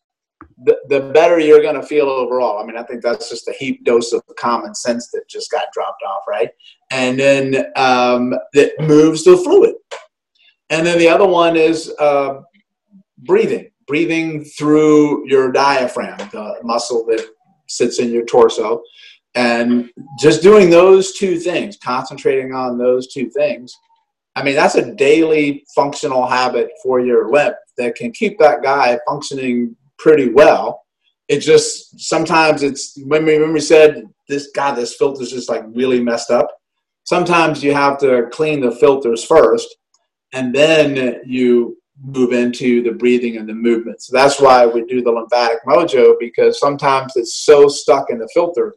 the, the better you're going to feel overall. I mean, I think that's just a heap dose of common sense that just got dropped off, right? And then um, it moves the fluid. And then the other one is uh, breathing, breathing through your diaphragm, the muscle that sits in your torso. And just doing those two things, concentrating on those two things, I mean, that's a daily functional habit for your lymph that can keep that guy functioning pretty well. It just sometimes it's when we, when we said this God, this filter's just like really messed up. Sometimes you have to clean the filters first, and then you move into the breathing and the movement. So that's why we do the lymphatic mojo because sometimes it's so stuck in the filter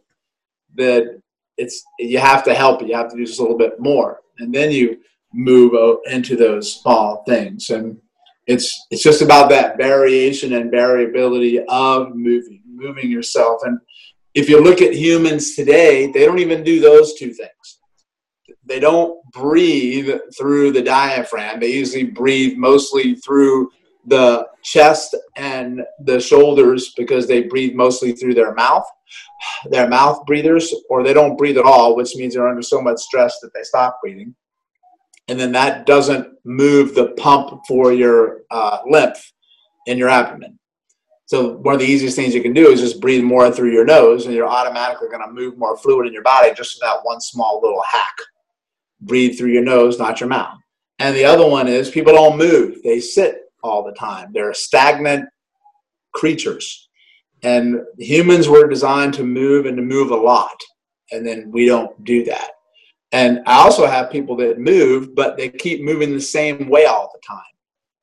that it's you have to help. You have to do just a little bit more, and then you move into those small things. And it's it's just about that variation and variability of moving, moving yourself. And if you look at humans today, they don't even do those two things. They don't breathe through the diaphragm. They usually breathe mostly through the chest and the shoulders because they breathe mostly through their mouth. They're mouth breathers, or they don't breathe at all, which means they're under so much stress that they stop breathing and then that doesn't move the pump for your uh, lymph in your abdomen. So one of the easiest things you can do is just breathe more through your nose, and you're automatically going to move more fluid in your body just that one small little hack. Breathe through your nose, not your mouth. And the other one is people don't move; they sit all the time. They're stagnant creatures, and humans were designed to move and to move a lot, and then we don't do that. And I also have people that move, but they keep moving the same way all the time.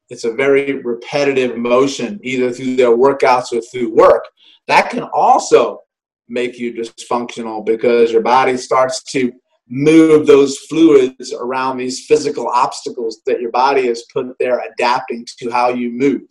It's a very repetitive motion, either through their workouts or through work. That can also make you dysfunctional because your body starts to move those fluids around these physical obstacles that your body has put there adapting to how you move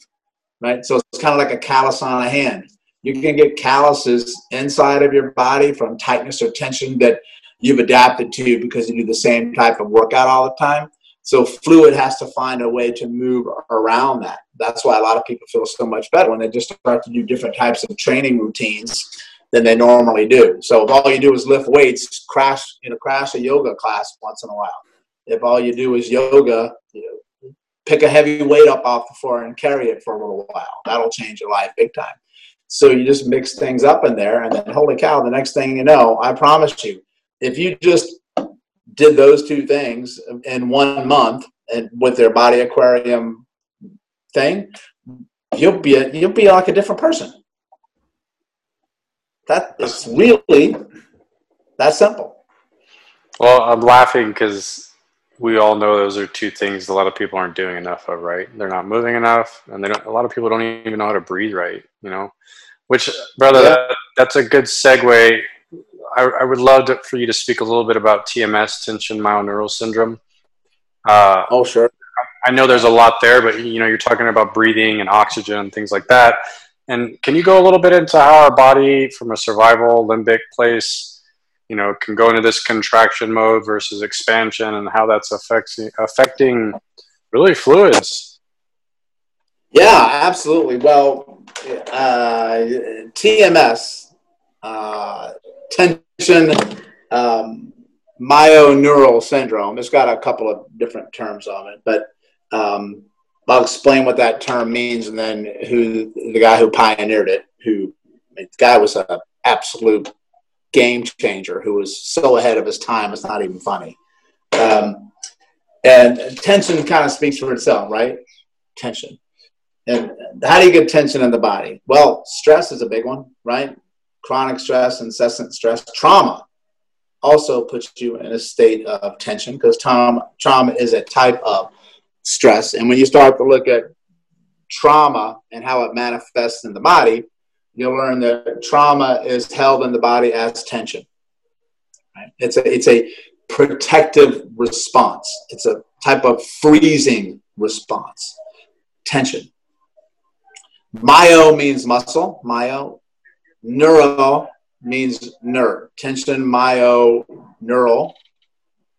right so it's kind of like a callus on a hand you can get calluses inside of your body from tightness or tension that you've adapted to because you do the same type of workout all the time so fluid has to find a way to move around that that's why a lot of people feel so much better when they just start to do different types of training routines than they normally do. So if all you do is lift weights, crash you know crash a yoga class once in a while. If all you do is yoga, you know, pick a heavy weight up off the floor and carry it for a little while. That'll change your life big time. So you just mix things up in there, and then holy cow, the next thing you know, I promise you, if you just did those two things in one month and with their body aquarium thing, you'll be a, you'll be like a different person. That is really that simple. Well, I'm laughing because we all know those are two things a lot of people aren't doing enough of, right? They're not moving enough, and they don't. A lot of people don't even know how to breathe right. You know, which, brother, yeah. that, that's a good segue. I, I would love to, for you to speak a little bit about TMS, tension myoneural syndrome. Uh, oh, sure. I know there's a lot there, but you know, you're talking about breathing and oxygen and things like that. And can you go a little bit into how our body, from a survival limbic place, you know, can go into this contraction mode versus expansion, and how that's affecting affecting really fluids? Yeah, absolutely. Well, uh, TMS, uh, tension um, myoneural syndrome. It's got a couple of different terms on it, but um, I'll explain what that term means and then who the guy who pioneered it, who the guy was an absolute game changer who was so ahead of his time, it's not even funny. Um, and tension kind of speaks for itself, right? Tension. And how do you get tension in the body? Well, stress is a big one, right? Chronic stress, incessant stress, trauma also puts you in a state of tension because trauma, is a type of stress. And when you start to look at trauma and how it manifests in the body, you'll learn that trauma is held in the body as tension. Right? It's a it's a protective response. It's a type of freezing response. Tension. Myo means muscle. Myo. Neuro means nerve. Tension myo neural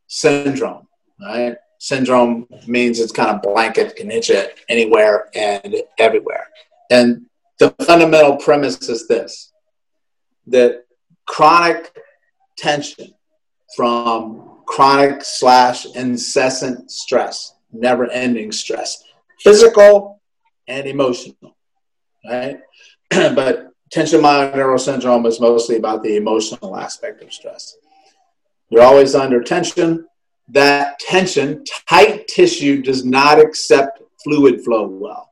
syndrome. Right syndrome means it's kind of blanket, can hit you anywhere and everywhere. And the fundamental premise is this that chronic tension from chronic slash incessant stress, never ending stress, physical and emotional, right? (clears throat) but tension myoneural syndrome is mostly about the emotional aspect of stress. You're always under tension, that tension, tight tissue does not accept fluid flow well.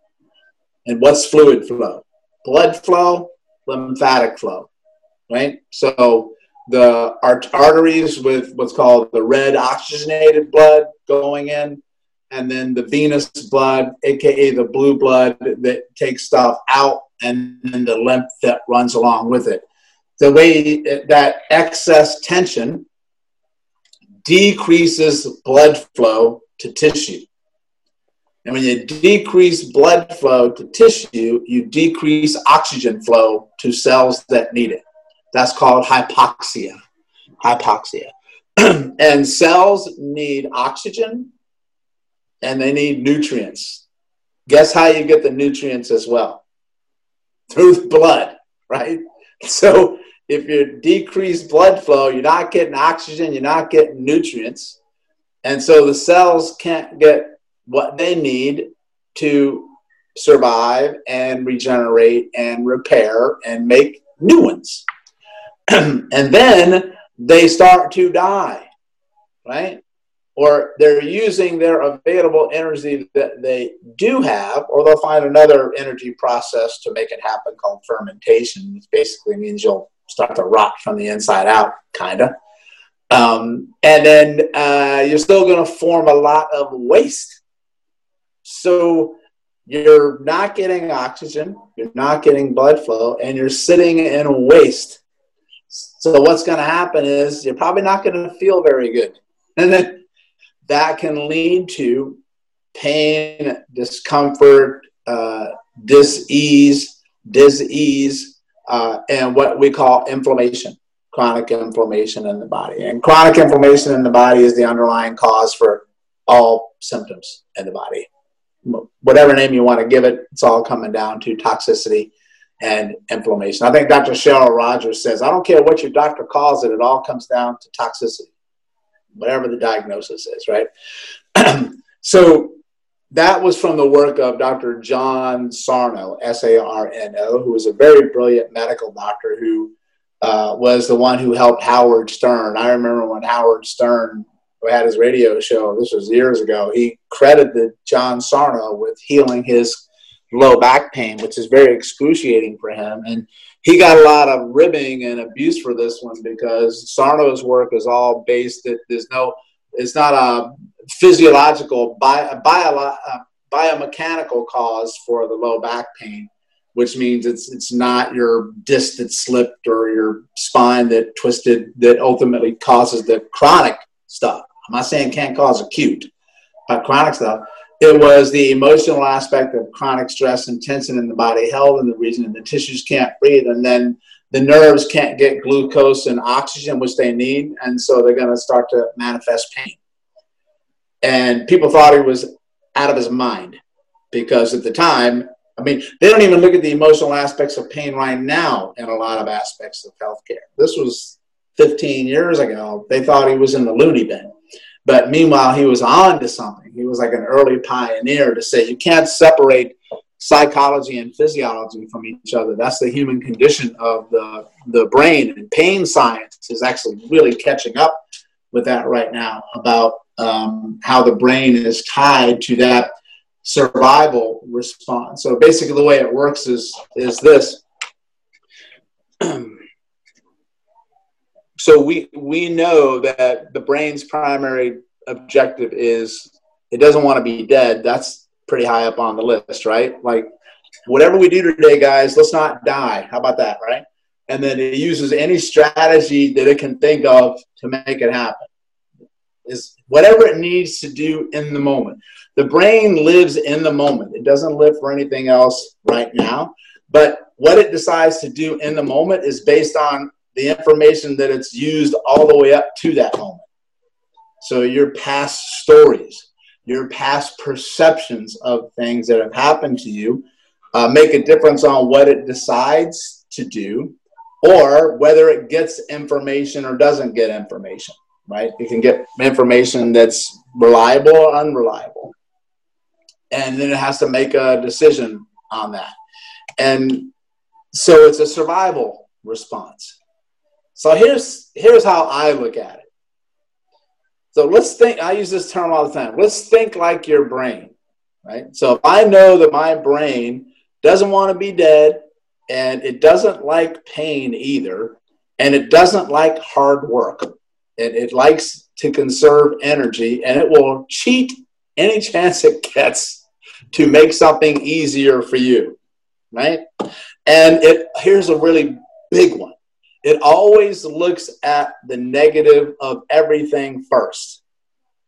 And what's fluid flow? Blood flow, lymphatic flow, right? So the arteries with what's called the red oxygenated blood going in, and then the venous blood, aka the blue blood that takes stuff out, and then the lymph that runs along with it. The way that excess tension decreases blood flow to tissue. And when you decrease blood flow to tissue, you decrease oxygen flow to cells that need it. That's called hypoxia. Hypoxia. (clears throat) and cells need oxygen and they need nutrients. Guess how you get the nutrients as well? Through blood, right? So if you decrease blood flow, you're not getting oxygen, you're not getting nutrients. And so the cells can't get what they need to survive and regenerate and repair and make new ones. (clears throat) and then they start to die, right? Or they're using their available energy that they do have, or they'll find another energy process to make it happen called fermentation, which basically means you'll start to rot from the inside out, kind of. Um, and then uh, you're still going to form a lot of waste. So you're not getting oxygen, you're not getting blood flow, and you're sitting in waste. So what's going to happen is you're probably not going to feel very good. (laughs) And then that can lead to pain, discomfort, uh, dis-ease, dis-ease, uh, and what we call inflammation, chronic inflammation in the body. And chronic inflammation in the body is the underlying cause for all symptoms in the body. Whatever name you want to give it, it's all coming down to toxicity and inflammation. I think Dr. Cheryl Rogers says, I don't care what your doctor calls it, it all comes down to toxicity, whatever the diagnosis is, right? (clears throat) so that was from the work of Dr. John Sarno, S A R N O, who was a very brilliant medical doctor who uh, was the one who helped Howard Stern. I remember when Howard Stern had his radio show, this was years ago, he credited John Sarno with healing his low back pain, which is very excruciating for him. And he got a lot of ribbing and abuse for this one because Sarno's work is all based that there's no, it's not a physiological, bio, bio, biomechanical cause for the low back pain, which means it's it's not your disc that slipped or your spine that twisted that ultimately causes the chronic stuff. I'm not saying can't cause acute, but chronic stuff it was the emotional aspect of chronic stress and tension in the body held in the and the tissues can't breathe, and then the nerves can't get glucose and oxygen, which they need, and so they're going to start to manifest pain. And people thought he was out of his mind because at the time, I mean, they don't even look at the emotional aspects of pain right now in a lot of aspects of healthcare. This was 15 years ago. They thought he was in the loony bin. But meanwhile, he was on to something. He was like an early pioneer to say you can't separate psychology and physiology from each other. That's the human condition of the, the brain. And pain science is actually really catching up with that right now about um, how the brain is tied to that survival response. So basically, the way it works is, is this. (clears throat) so we we know that the brain's primary objective is it doesn't want to be dead. That's pretty high up on the list, right? Like whatever we do today, guys, let's not die. How about that, right? And then it uses any strategy that it can think of to make it happen. Is whatever it needs to do in the moment. The brain lives in the moment. It doesn't live for anything else right now. But what it decides to do in the moment is based on the information that it's used all the way up to that moment. So your past stories, your past perceptions of things that have happened to you uh, make a difference on what it decides to do or whether it gets information or doesn't get information, right? It can get information that's reliable or unreliable. And then it has to make a decision on that. And so it's a survival response. So here's here's how I look at it. So let's think. I use this term all the time. Let's think like your brain, right? So if I know that my brain doesn't want to be dead, and it doesn't like pain either, and it doesn't like hard work, it, it likes to conserve energy, and it will cheat any (laughs) chance it gets to make something easier for you, right? And it here's a really big one it always looks at the negative of everything first.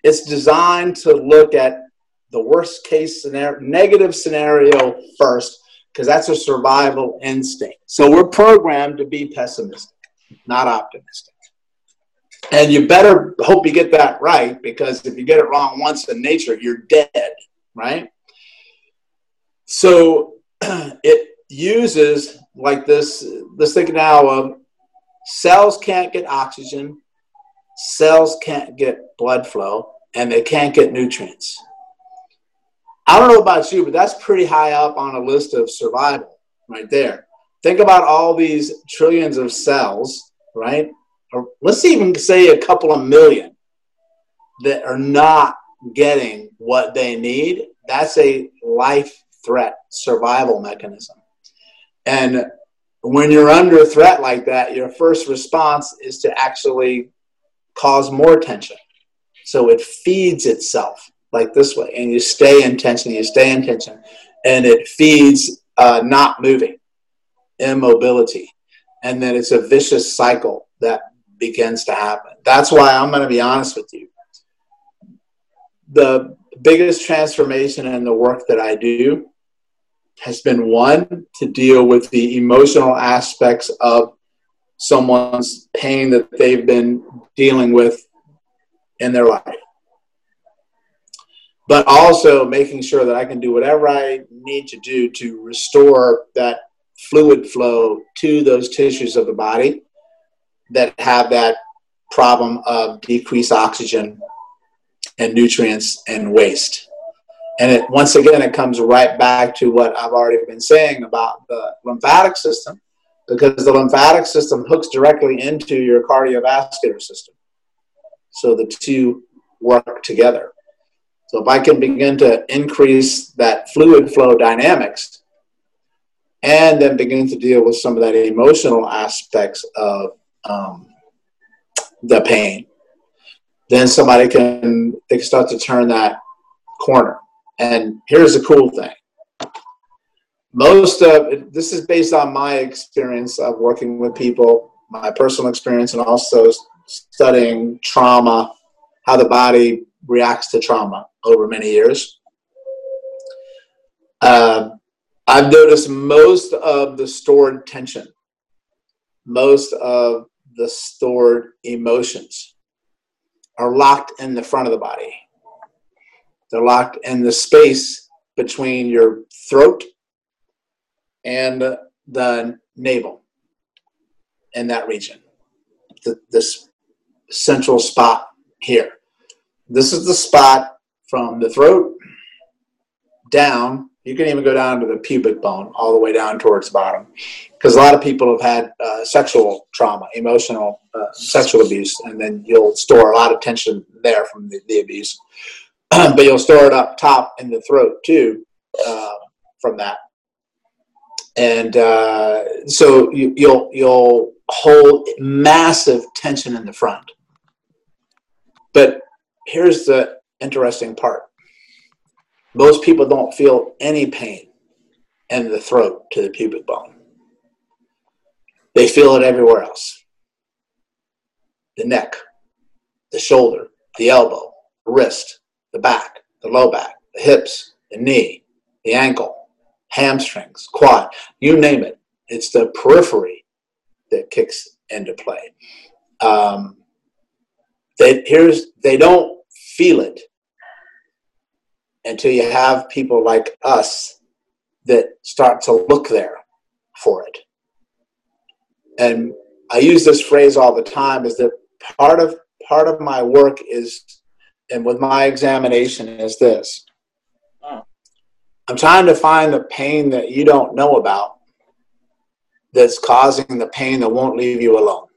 It's designed to look at the worst case scenario, negative scenario first, because that's a survival instinct. So we're programmed to be pessimistic, not optimistic. And you better hope you get that right, because if you get it wrong once in nature, you're dead, right? So (clears throat) it uses like this, let's think now of cells can't get oxygen, cells can't get blood flow, and they can't get nutrients. I don't know about you, but that's pretty high up on a list of survival right there. Think about all these trillions of cells, right? Or let's even say a couple of million that are not getting what they need. That's a life threat survival mechanism. And when you're under threat like that, your first response is to actually cause more tension. So it feeds itself like this way, and you stay in tension, you stay in tension, and it feeds uh, not moving, immobility. And then it's a vicious cycle that begins to happen. That's why I'm going to be honest with you. The biggest transformation in the work that I do has been one to deal with the emotional aspects of someone's pain that they've been dealing with in their life. But also making sure that I can do whatever I need to do to restore that fluid flow to those tissues of the body that have that problem of decreased oxygen and nutrients and waste. And it, once again, it comes right back to what I've already been saying about the lymphatic system, because the lymphatic system hooks directly into your cardiovascular system. So the two work together. So if I can begin to increase that fluid flow dynamics and then begin to deal with some of that emotional aspects of um, the pain, then somebody can they can start to turn that corner. And here's the cool thing. Most of this is based on my experience of working with people, my personal experience, and also studying trauma, how the body reacts to trauma over many years. Uh, I've noticed most of the stored tension, most of the stored emotions are locked in the front of the body. They're locked in the space between your throat and the navel in that region. The, this central spot here. This is the spot from the throat down you can even go down to the pubic bone, all the way down towards the bottom, because a lot of people have had uh, sexual trauma, emotional uh, sexual abuse, and then you'll store a lot of tension there from the, the abuse. (clears throat) but you'll store it up top in the throat too uh, from that, and uh, so you, you'll you'll hold massive tension in the front. But here's the interesting part most people don't feel any pain in the throat to the pubic bone. They feel it everywhere else the neck, the shoulder, the elbow, wrist, the back, the low back, the hips, the knee, the ankle, hamstrings, quad, you name it. It's the periphery that kicks into play. Um, they, here's, they don't feel it until you have people like us that start to look there for it. And I use this phrase all the time is that part of part of my work is and with my examination is this. I'm trying to find the pain that you don't know about that's causing the pain that won't leave you alone.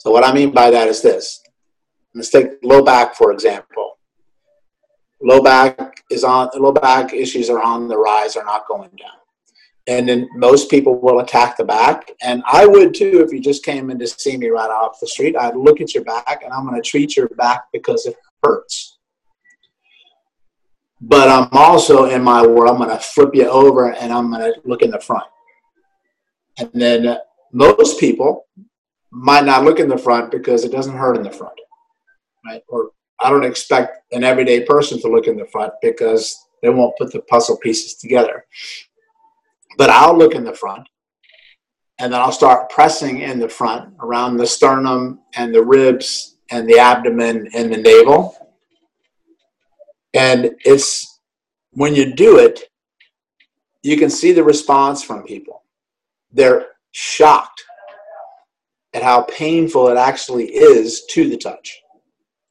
So what I mean by that is this. Let's take low back, for example low back is on low back issues are on the rise are not going down and then most people will attack the back. And i would too if you just came in to see me right off the street i'd look at your back and i'm going to treat your back because it hurts. But i'm also in my world i'm going to flip you over and i'm going to look in the front. And then most people might not look in the front because it doesn't hurt in the front right? Or I don't expect an everyday person to look in the front because they won't put the puzzle pieces together. But I'll look in the front and then I'll start pressing in the front around the sternum and the ribs and the abdomen and the navel. And it's when you do it, you can see the response from people. They're shocked at how painful it actually is to the touch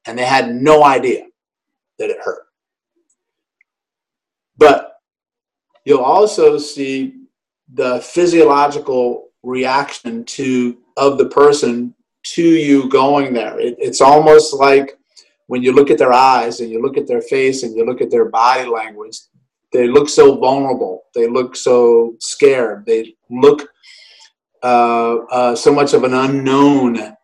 and they had no idea that it hurt. But you'll also see the physiological reaction to of the person to you going there. It, it's almost like when you look at their eyes and you look at their face and you look at their body language, they look so vulnerable. They look so scared. They look uh, uh, so much of an unknown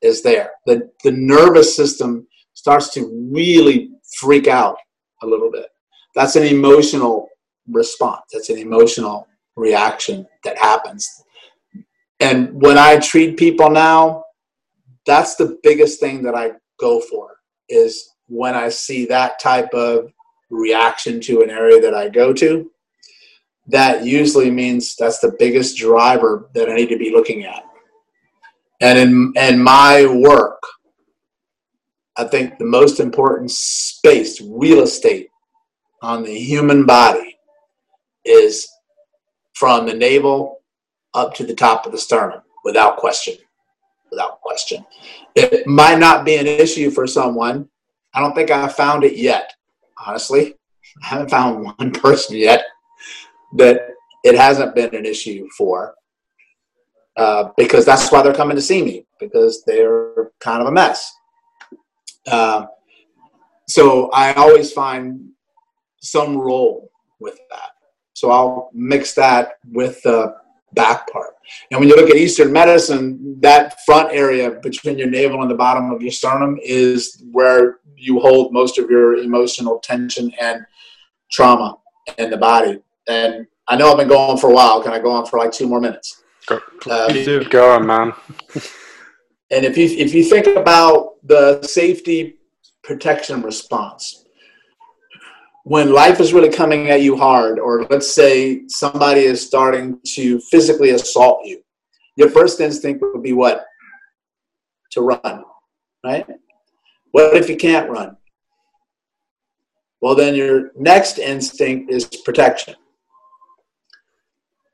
is there. The, the nervous system starts to really freak out a little bit. That's an emotional response. That's an emotional reaction that happens. And when I treat people now, that's the biggest thing that I go for is when I see that type of reaction to an area that I go to, that usually means that's the biggest driver that I need to be looking at. And in, in my work, I think the most important space, real estate on the human body is from the navel up to the top of the sternum without question. Without question. It might not be an issue for someone. I don't think i've found it yet, honestly. I haven't found (laughs) one person yet that it hasn't been an issue for. Uh, because that's why they're coming to see me because they're kind of a mess. Uh, so I always find some role with that. So I'll mix that with the back part. And when you look at Eastern medicine, that front area between your navel and the bottom of your sternum is where you hold most of your emotional tension and trauma in the body. And I know I've been going for a while. Can I go on for like two more minutes? Go, uh, keep going, man. and if you if you think about the safety protection response, when life is really coming at you hard, or let's say somebody is starting to physically assault you, your first instinct would be what? To run, right? What if you can't run? Well, then your next instinct is protection.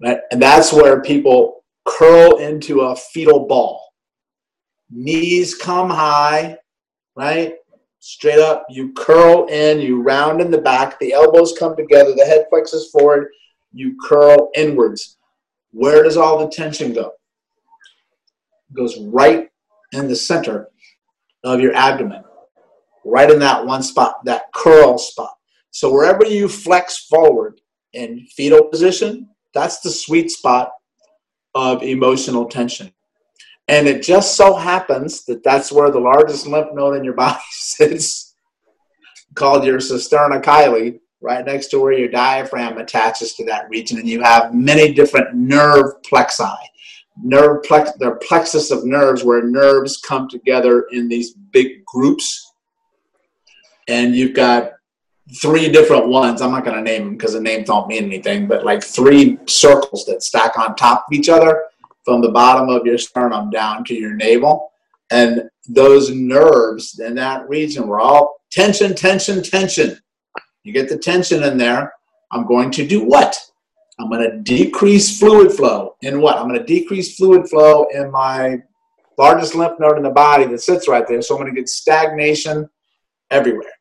Right? And that's where people curl into a fetal ball. Knees come high, right? Straight up. You curl in, you round in the back, the elbows come together, the head flexes forward, you curl inwards. Where does all the tension go? It goes right in the center of your abdomen, right in that one spot, that curl spot. So wherever you flex forward in fetal position, that's the sweet spot of emotional tension. And it just so happens that that's where the largest lymph node in your (laughs) body sits, called your cisterna chyli, right next to where your diaphragm attaches to that region. And you have many different nerve plexi. Nerve plex, the plexus of nerves, where nerves come together in these big groups. And you've got three different ones. I'm not going to name them because the names don't mean anything, but like three circles that stack on top of each other from the bottom of your sternum down to your navel. And those nerves in that region were all tension, tension, tension. You get the tension in there. I'm going to do what? I'm going to decrease fluid flow. In what? I'm going to decrease fluid flow in my largest lymph node in the body that sits right there. So I'm going to get stagnation everywhere.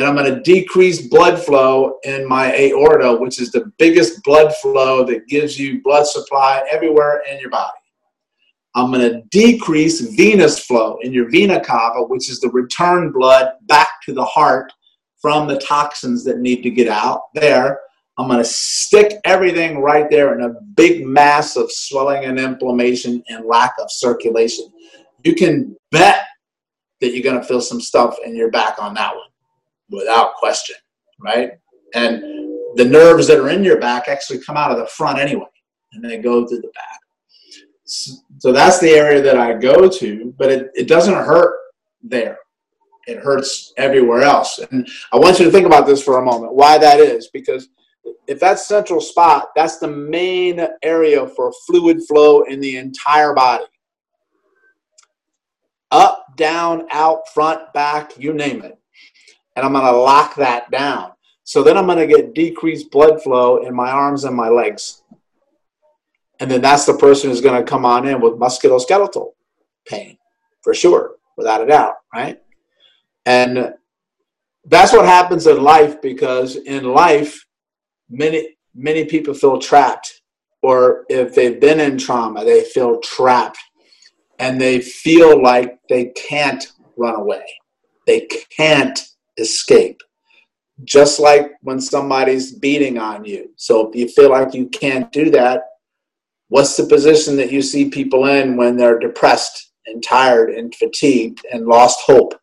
Then I'm going to decrease blood flow in my aorta, which is the biggest blood flow that gives you blood supply everywhere in your body. I'm going to decrease venous flow in your vena cava, which is the return blood back to the heart from the toxins that need to get out there. I'm going to stick everything right there in a big mass of swelling and inflammation and lack of circulation. You can bet that you're going to feel some stuff in your back on that one without question, right? And the nerves that are in your back actually come out of the front anyway, and they go through the back. So that's the area that I go to, but it, it doesn't hurt there. It hurts everywhere else. And I want you to think about this for a moment, why that is, because if that central spot, that's the main area for fluid flow in the entire body. Up, down, out, front, back, you name it and I'm going to lock that down. So then I'm going to get decreased blood flow in my arms and my legs. And then that's the person who's going to come on in with musculoskeletal pain, for sure, without a doubt, right? And that's what happens in life because in life, many many people feel trapped, or if they've been in trauma, they feel trapped, and they feel like they can't run away, they can't escape. Just like when somebody's beating on you. So if you feel like you can't do that, what's the position that you see people in when they're depressed and tired and fatigued and lost hope?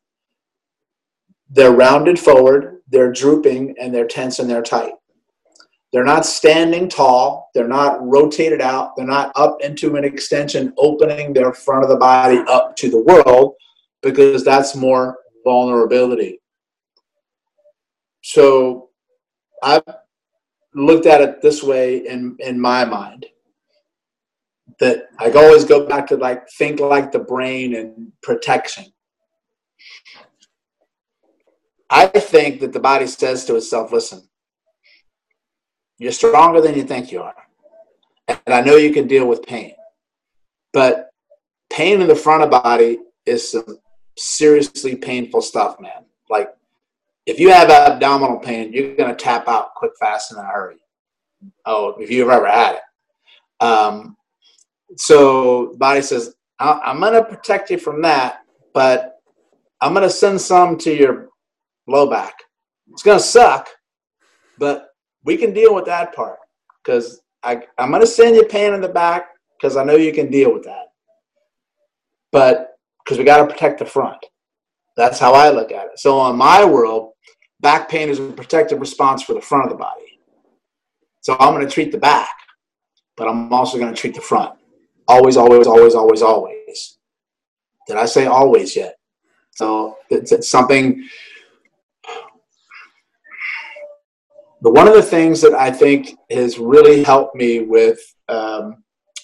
They're rounded forward, they're drooping, and they're tense and they're tight. They're not standing tall. They're not rotated out. They're not up into an extension, opening their front of the body up to the world because that's more vulnerability. So I've looked at it this way in, in my mind that I always go back to like think like the brain and protection. I think that the body says to itself, listen, you're stronger than you think you are. And I know you can deal with pain. But pain in the front of body is some seriously painful stuff, man. If you have abdominal pain, you're gonna tap out quick, fast, in a hurry. Oh, if you've ever had it. Um, so body says, I'm gonna protect you from that, but I'm gonna send some to your low back. It's gonna suck, but we can deal with that part because I'm going to send you pain in the back because I know you can deal with that. But because we got to protect the front. That's how I look at it. So, on my world, back pain is a protective response for the front of the body. So, I'm going to treat the back, but I'm also going to treat the front. Always, always, always, always, always. Did I say always yet? So, it's, it's something But one of the things that I think has really helped me with um,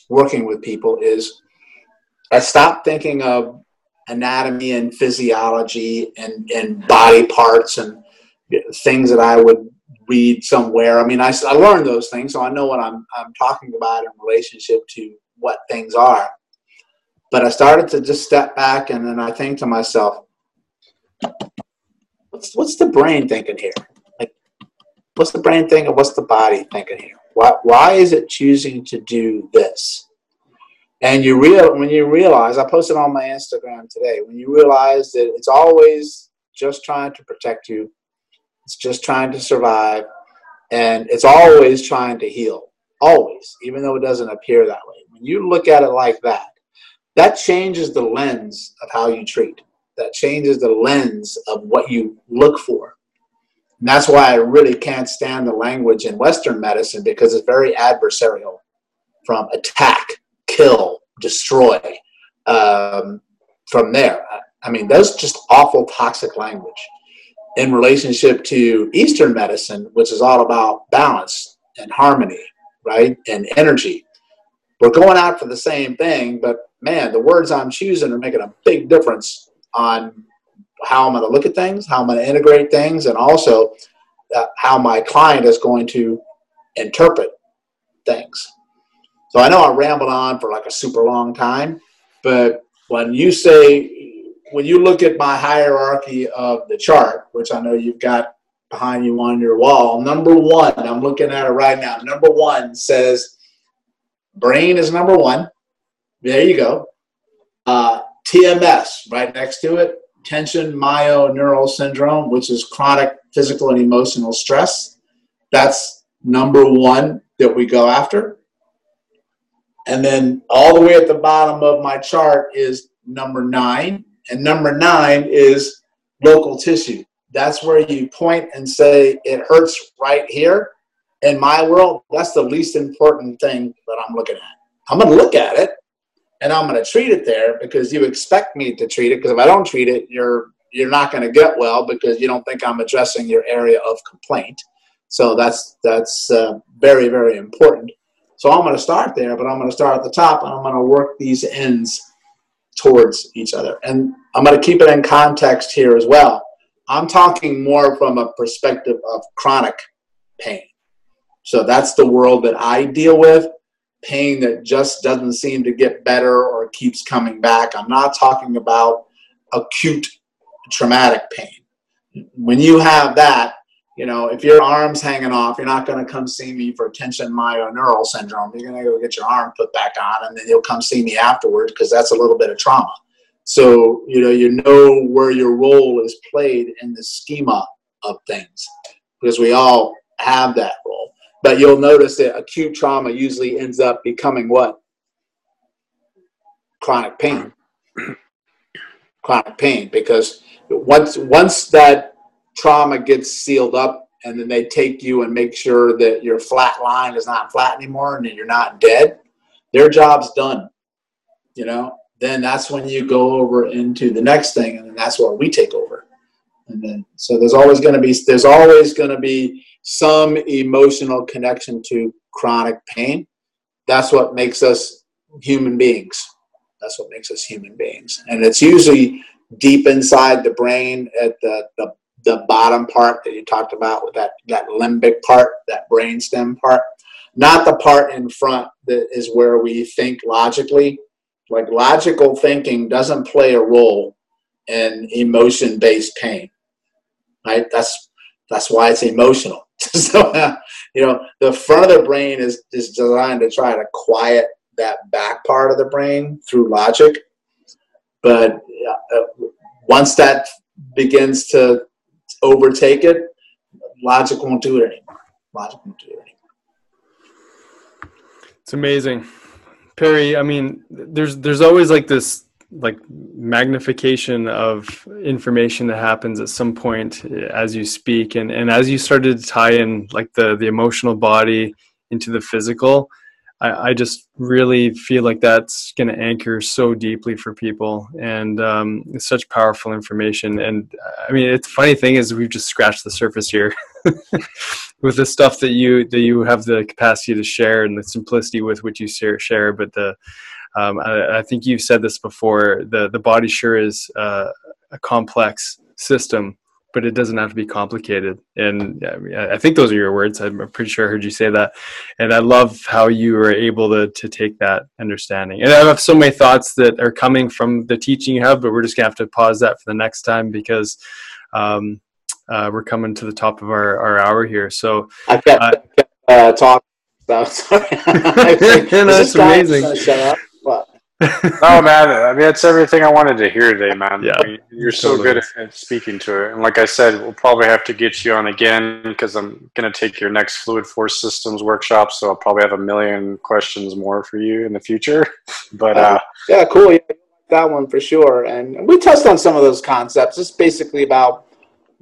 working with people is I stopped thinking of anatomy and physiology and, and body parts and things that I would read somewhere. I mean, I, I learned those things, so I know what I'm, I'm talking about in relationship to what things are. But I started to just step back and then I think to myself, what's, what's the brain thinking here? Like, what's the brain thinking? What's the body thinking here? Why, why is it choosing to do this? And you real when you realize, I posted on my Instagram today. When you realize that it's always just trying to protect you, it's just trying to survive, and it's always trying to heal. Always, even though it doesn't appear that way. When you look at it like that, that changes the lens of how you treat. That changes the lens of what you look for. And that's why I really can't stand the language in Western medicine because it's very adversarial from attack, kill, destroy. Um, from there, I mean, that's just awful toxic language in relationship to Eastern medicine, which is all about balance and harmony, right? And energy. We're going out for the same thing, but man, the words I'm choosing are making a big difference on how I'm going to look at things, how I'm going to integrate things, and also uh, how my client is going to interpret things. So I know I rambled on for like a super long time, but when you say, when you look at my hierarchy of the chart, which I know you've got behind you on your wall, number one, I'm looking at it right now. Number one says brain is number one. There you go. Uh, TMS right next to it, tension myoneural syndrome, which is chronic physical and emotional stress. That's number one that we go after. And then all the way at the bottom of my chart is number nine. And number nine is local tissue. That's where you point and say, it hurts right here. In my world, that's the least important thing that I'm looking at. I'm going to look at it and I'm going to treat it there because you expect me to treat it. Because if I don't treat it, you're you're not going to get well because you don't think I'm addressing your area of complaint. So that's that's uh, very very important. So I'm going to start there, but I'm going to start at the top and I'm going to work these ends towards each other. And I'm going to keep it in context here as well. I'm talking more from a perspective of chronic pain. So that's the world that I deal with pain that just doesn't seem to get better or keeps coming back. I'm not talking about acute traumatic pain. When you have that, you know, if your arm's hanging off, you're not going to come see me for tension myoneural syndrome. You're going to go get your arm put back on, and then you'll come see me afterwards because that's a little bit of trauma. So, you know, you know where your role is played in the schema of things because we all have that role. But you'll notice that acute trauma usually ends up becoming what? Chronic pain. (clears throat) Chronic pain because once once that trauma gets sealed up and then they take you and make sure that your flat line is not flat anymore and that you're not dead, their job's done. You know, then that's when you go over into the next thing, and then that's where we take over. And then so there's always going to be there's always going to be some emotional connection to chronic pain. That's what makes us human beings. That's what makes us human beings, and it's usually deep inside the brain at the, the the bottom part that you talked about with that that limbic part, that brainstem part, not the part in front that is where we think logically. Like logical thinking doesn't play a role in emotion-based pain, right? That's that's why it's emotional. (laughs) so uh, you know, the front of the brain is is designed to try to quiet that back part of the brain through logic, but uh, once that begins to overtake it, logic won't do it anymore. Logic won't do it anymore. It's amazing, Perry. I mean, there's there's always like this like magnification of information that happens at some point as you speak, and and as you started to tie in like the the emotional body into the physical I, I just really feel like that's going to anchor so deeply for people, and um, it's such powerful information. And I mean, it's funny thing is we've just scratched the surface here (laughs) with the stuff that you that you have the capacity to share and the simplicity with which you share. but the um, I, I, think you've said this before. The the body sure is uh, a complex system, but it doesn't have to be complicated. And I think those are your words. I'm pretty sure I heard you say that. And I love how you were able to, to take that understanding. And I have so many thoughts that are coming from the teaching you have, but we're just to have to pause that for the next time because um, uh, we're coming to the top of our, our hour here. So I kept, uh, uh, talking. Sorry. (laughs) (laughs) That's amazing. Shut up. no, man. I mean, it's everything I wanted to hear today, man. Yeah, I mean, you're so good at, at, speaking to it. And like I said, we'll probably have to get you on again because I'm going to take your next fluid force systems workshop. So I'll probably have a million questions more for you in the future. (laughs) But uh, yeah, cool. Yeah, that one for sure. And we touched on some of those concepts. It's basically about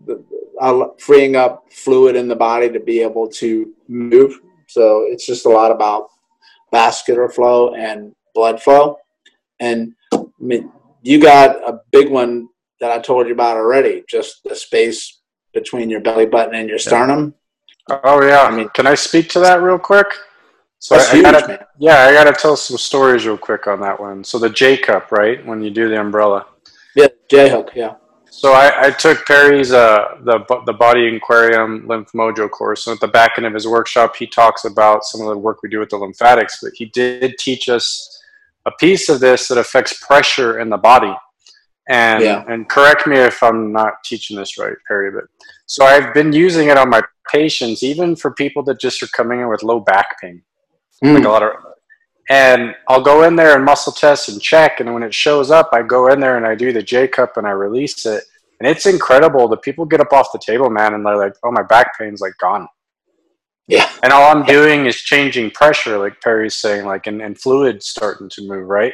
the, uh, freeing up fluid in the body to be able to move. So it's just a lot about vascular flow and blood flow. And I mean, you got a big one that I told you about already, just the space between your belly button and your sternum. Oh yeah. I mean, can I speak to that real quick? So I, huge, I gotta, yeah, I gotta tell some stories real quick on that one. So the J cup, right? When you do the umbrella. Yeah, J hook, yeah. So I, I, took Perry's uh, the the Body Aquarium Lymph Mojo course. So at the back end of his workshop, he talks about some of the work we do with the lymphatics. But he did teach us a piece of this that affects pressure in the body. And yeah. and correct me if I'm not teaching this right, Perry, but so I've been using it on my patients, even for people that just are coming in with low back pain. Mm. Like a lot of and I'll go in there and muscle test and check. And when it shows up, I go in there and I do the J cup and I release it. And it's incredible. The people get up off the table, man, and they're like, oh, my back pain's like gone. Yeah. And all I'm doing is changing pressure, like Perry's saying, like and, and fluid starting to move, right?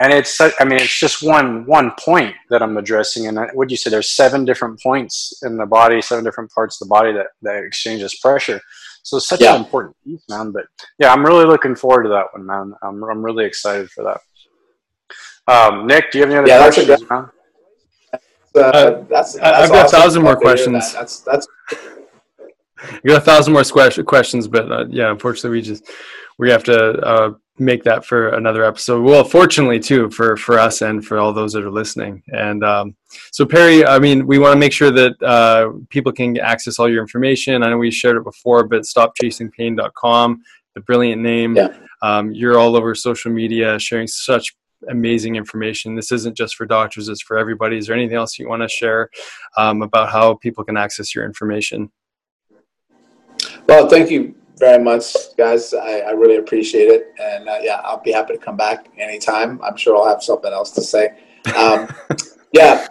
And it's I mean it's just one one point that I'm addressing. And what you say? There's seven different points in the body, seven different parts of the body that that exchanges pressure. So it's such yeah. an important piece, man. But yeah, I'm really looking forward to that one, man. I'm I'm really excited for that. Um, Nick, do you have any other yeah, questions, that's man? Uh, that's, that's, I've got a thousand more questions. That. That's that's you got a thousand more questions, but uh, yeah, unfortunately, we just we have to uh, make that for another episode. Well, fortunately, too, for for us and for all those that are listening. And um, so, Perry, I mean, we want to make sure that uh, people can access all your information. I know we shared it before, but stopchasingpain.com, the brilliant name. Yeah. Um, you're all over social media sharing such amazing information. This isn't just for doctors; it's for everybody. Is there anything else you want to share um, about how people can access your information? Well, thank you very much, guys. I, I really appreciate it. And uh, yeah, I'll be happy to come back anytime. I'm sure I'll have something else to say. Um, (laughs) yeah,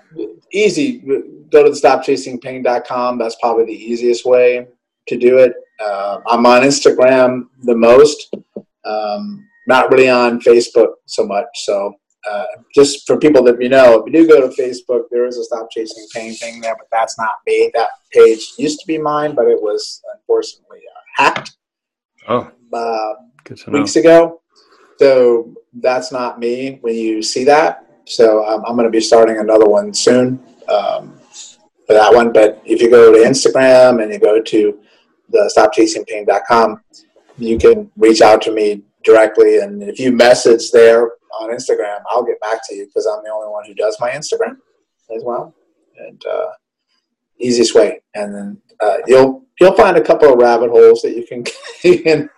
easy. Go to the stopchasingpain.com. That's probably the easiest way to do it. Uh, I'm on Instagram the most, um, not really on Facebook so much. So uh, just for people that you know, if you do go to Facebook, there is a Stop Chasing Pain thing there, but that's not me. That page used to be mine, but it was unfortunately uh, hacked. Oh, uh, weeks ago. So that's not me when you see that. So um, I'm going to be starting another one soon um, for that one. But if you go to Instagram and you go to the stopchasingpain.com, you can reach out to me directly. And if you message there on Instagram, I'll get back to you because I'm the only one who does my Instagram as well. And uh, easiest way. And then uh, you'll you'll find a couple of rabbit holes that you can (laughs) you can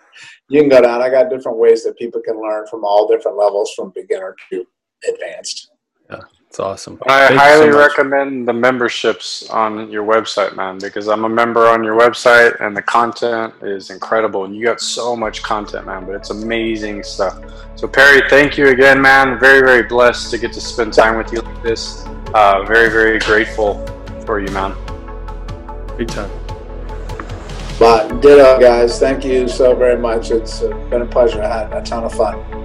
you can go down. I got different ways that people can learn from all different levels, from beginner to advanced. Yeah, it's awesome. I Thank highly so recommend the memberships on your website, man, because I'm a member on your website and the content is incredible. And you got so much content, man, but it's amazing stuff. So, Perry, thank you again, man. Very, very blessed to get to spend time with you like this. Uh, very, very grateful for you, man. Big time. But ditto, guys. Thank you so very much. It's been a pleasure. I had a ton of fun.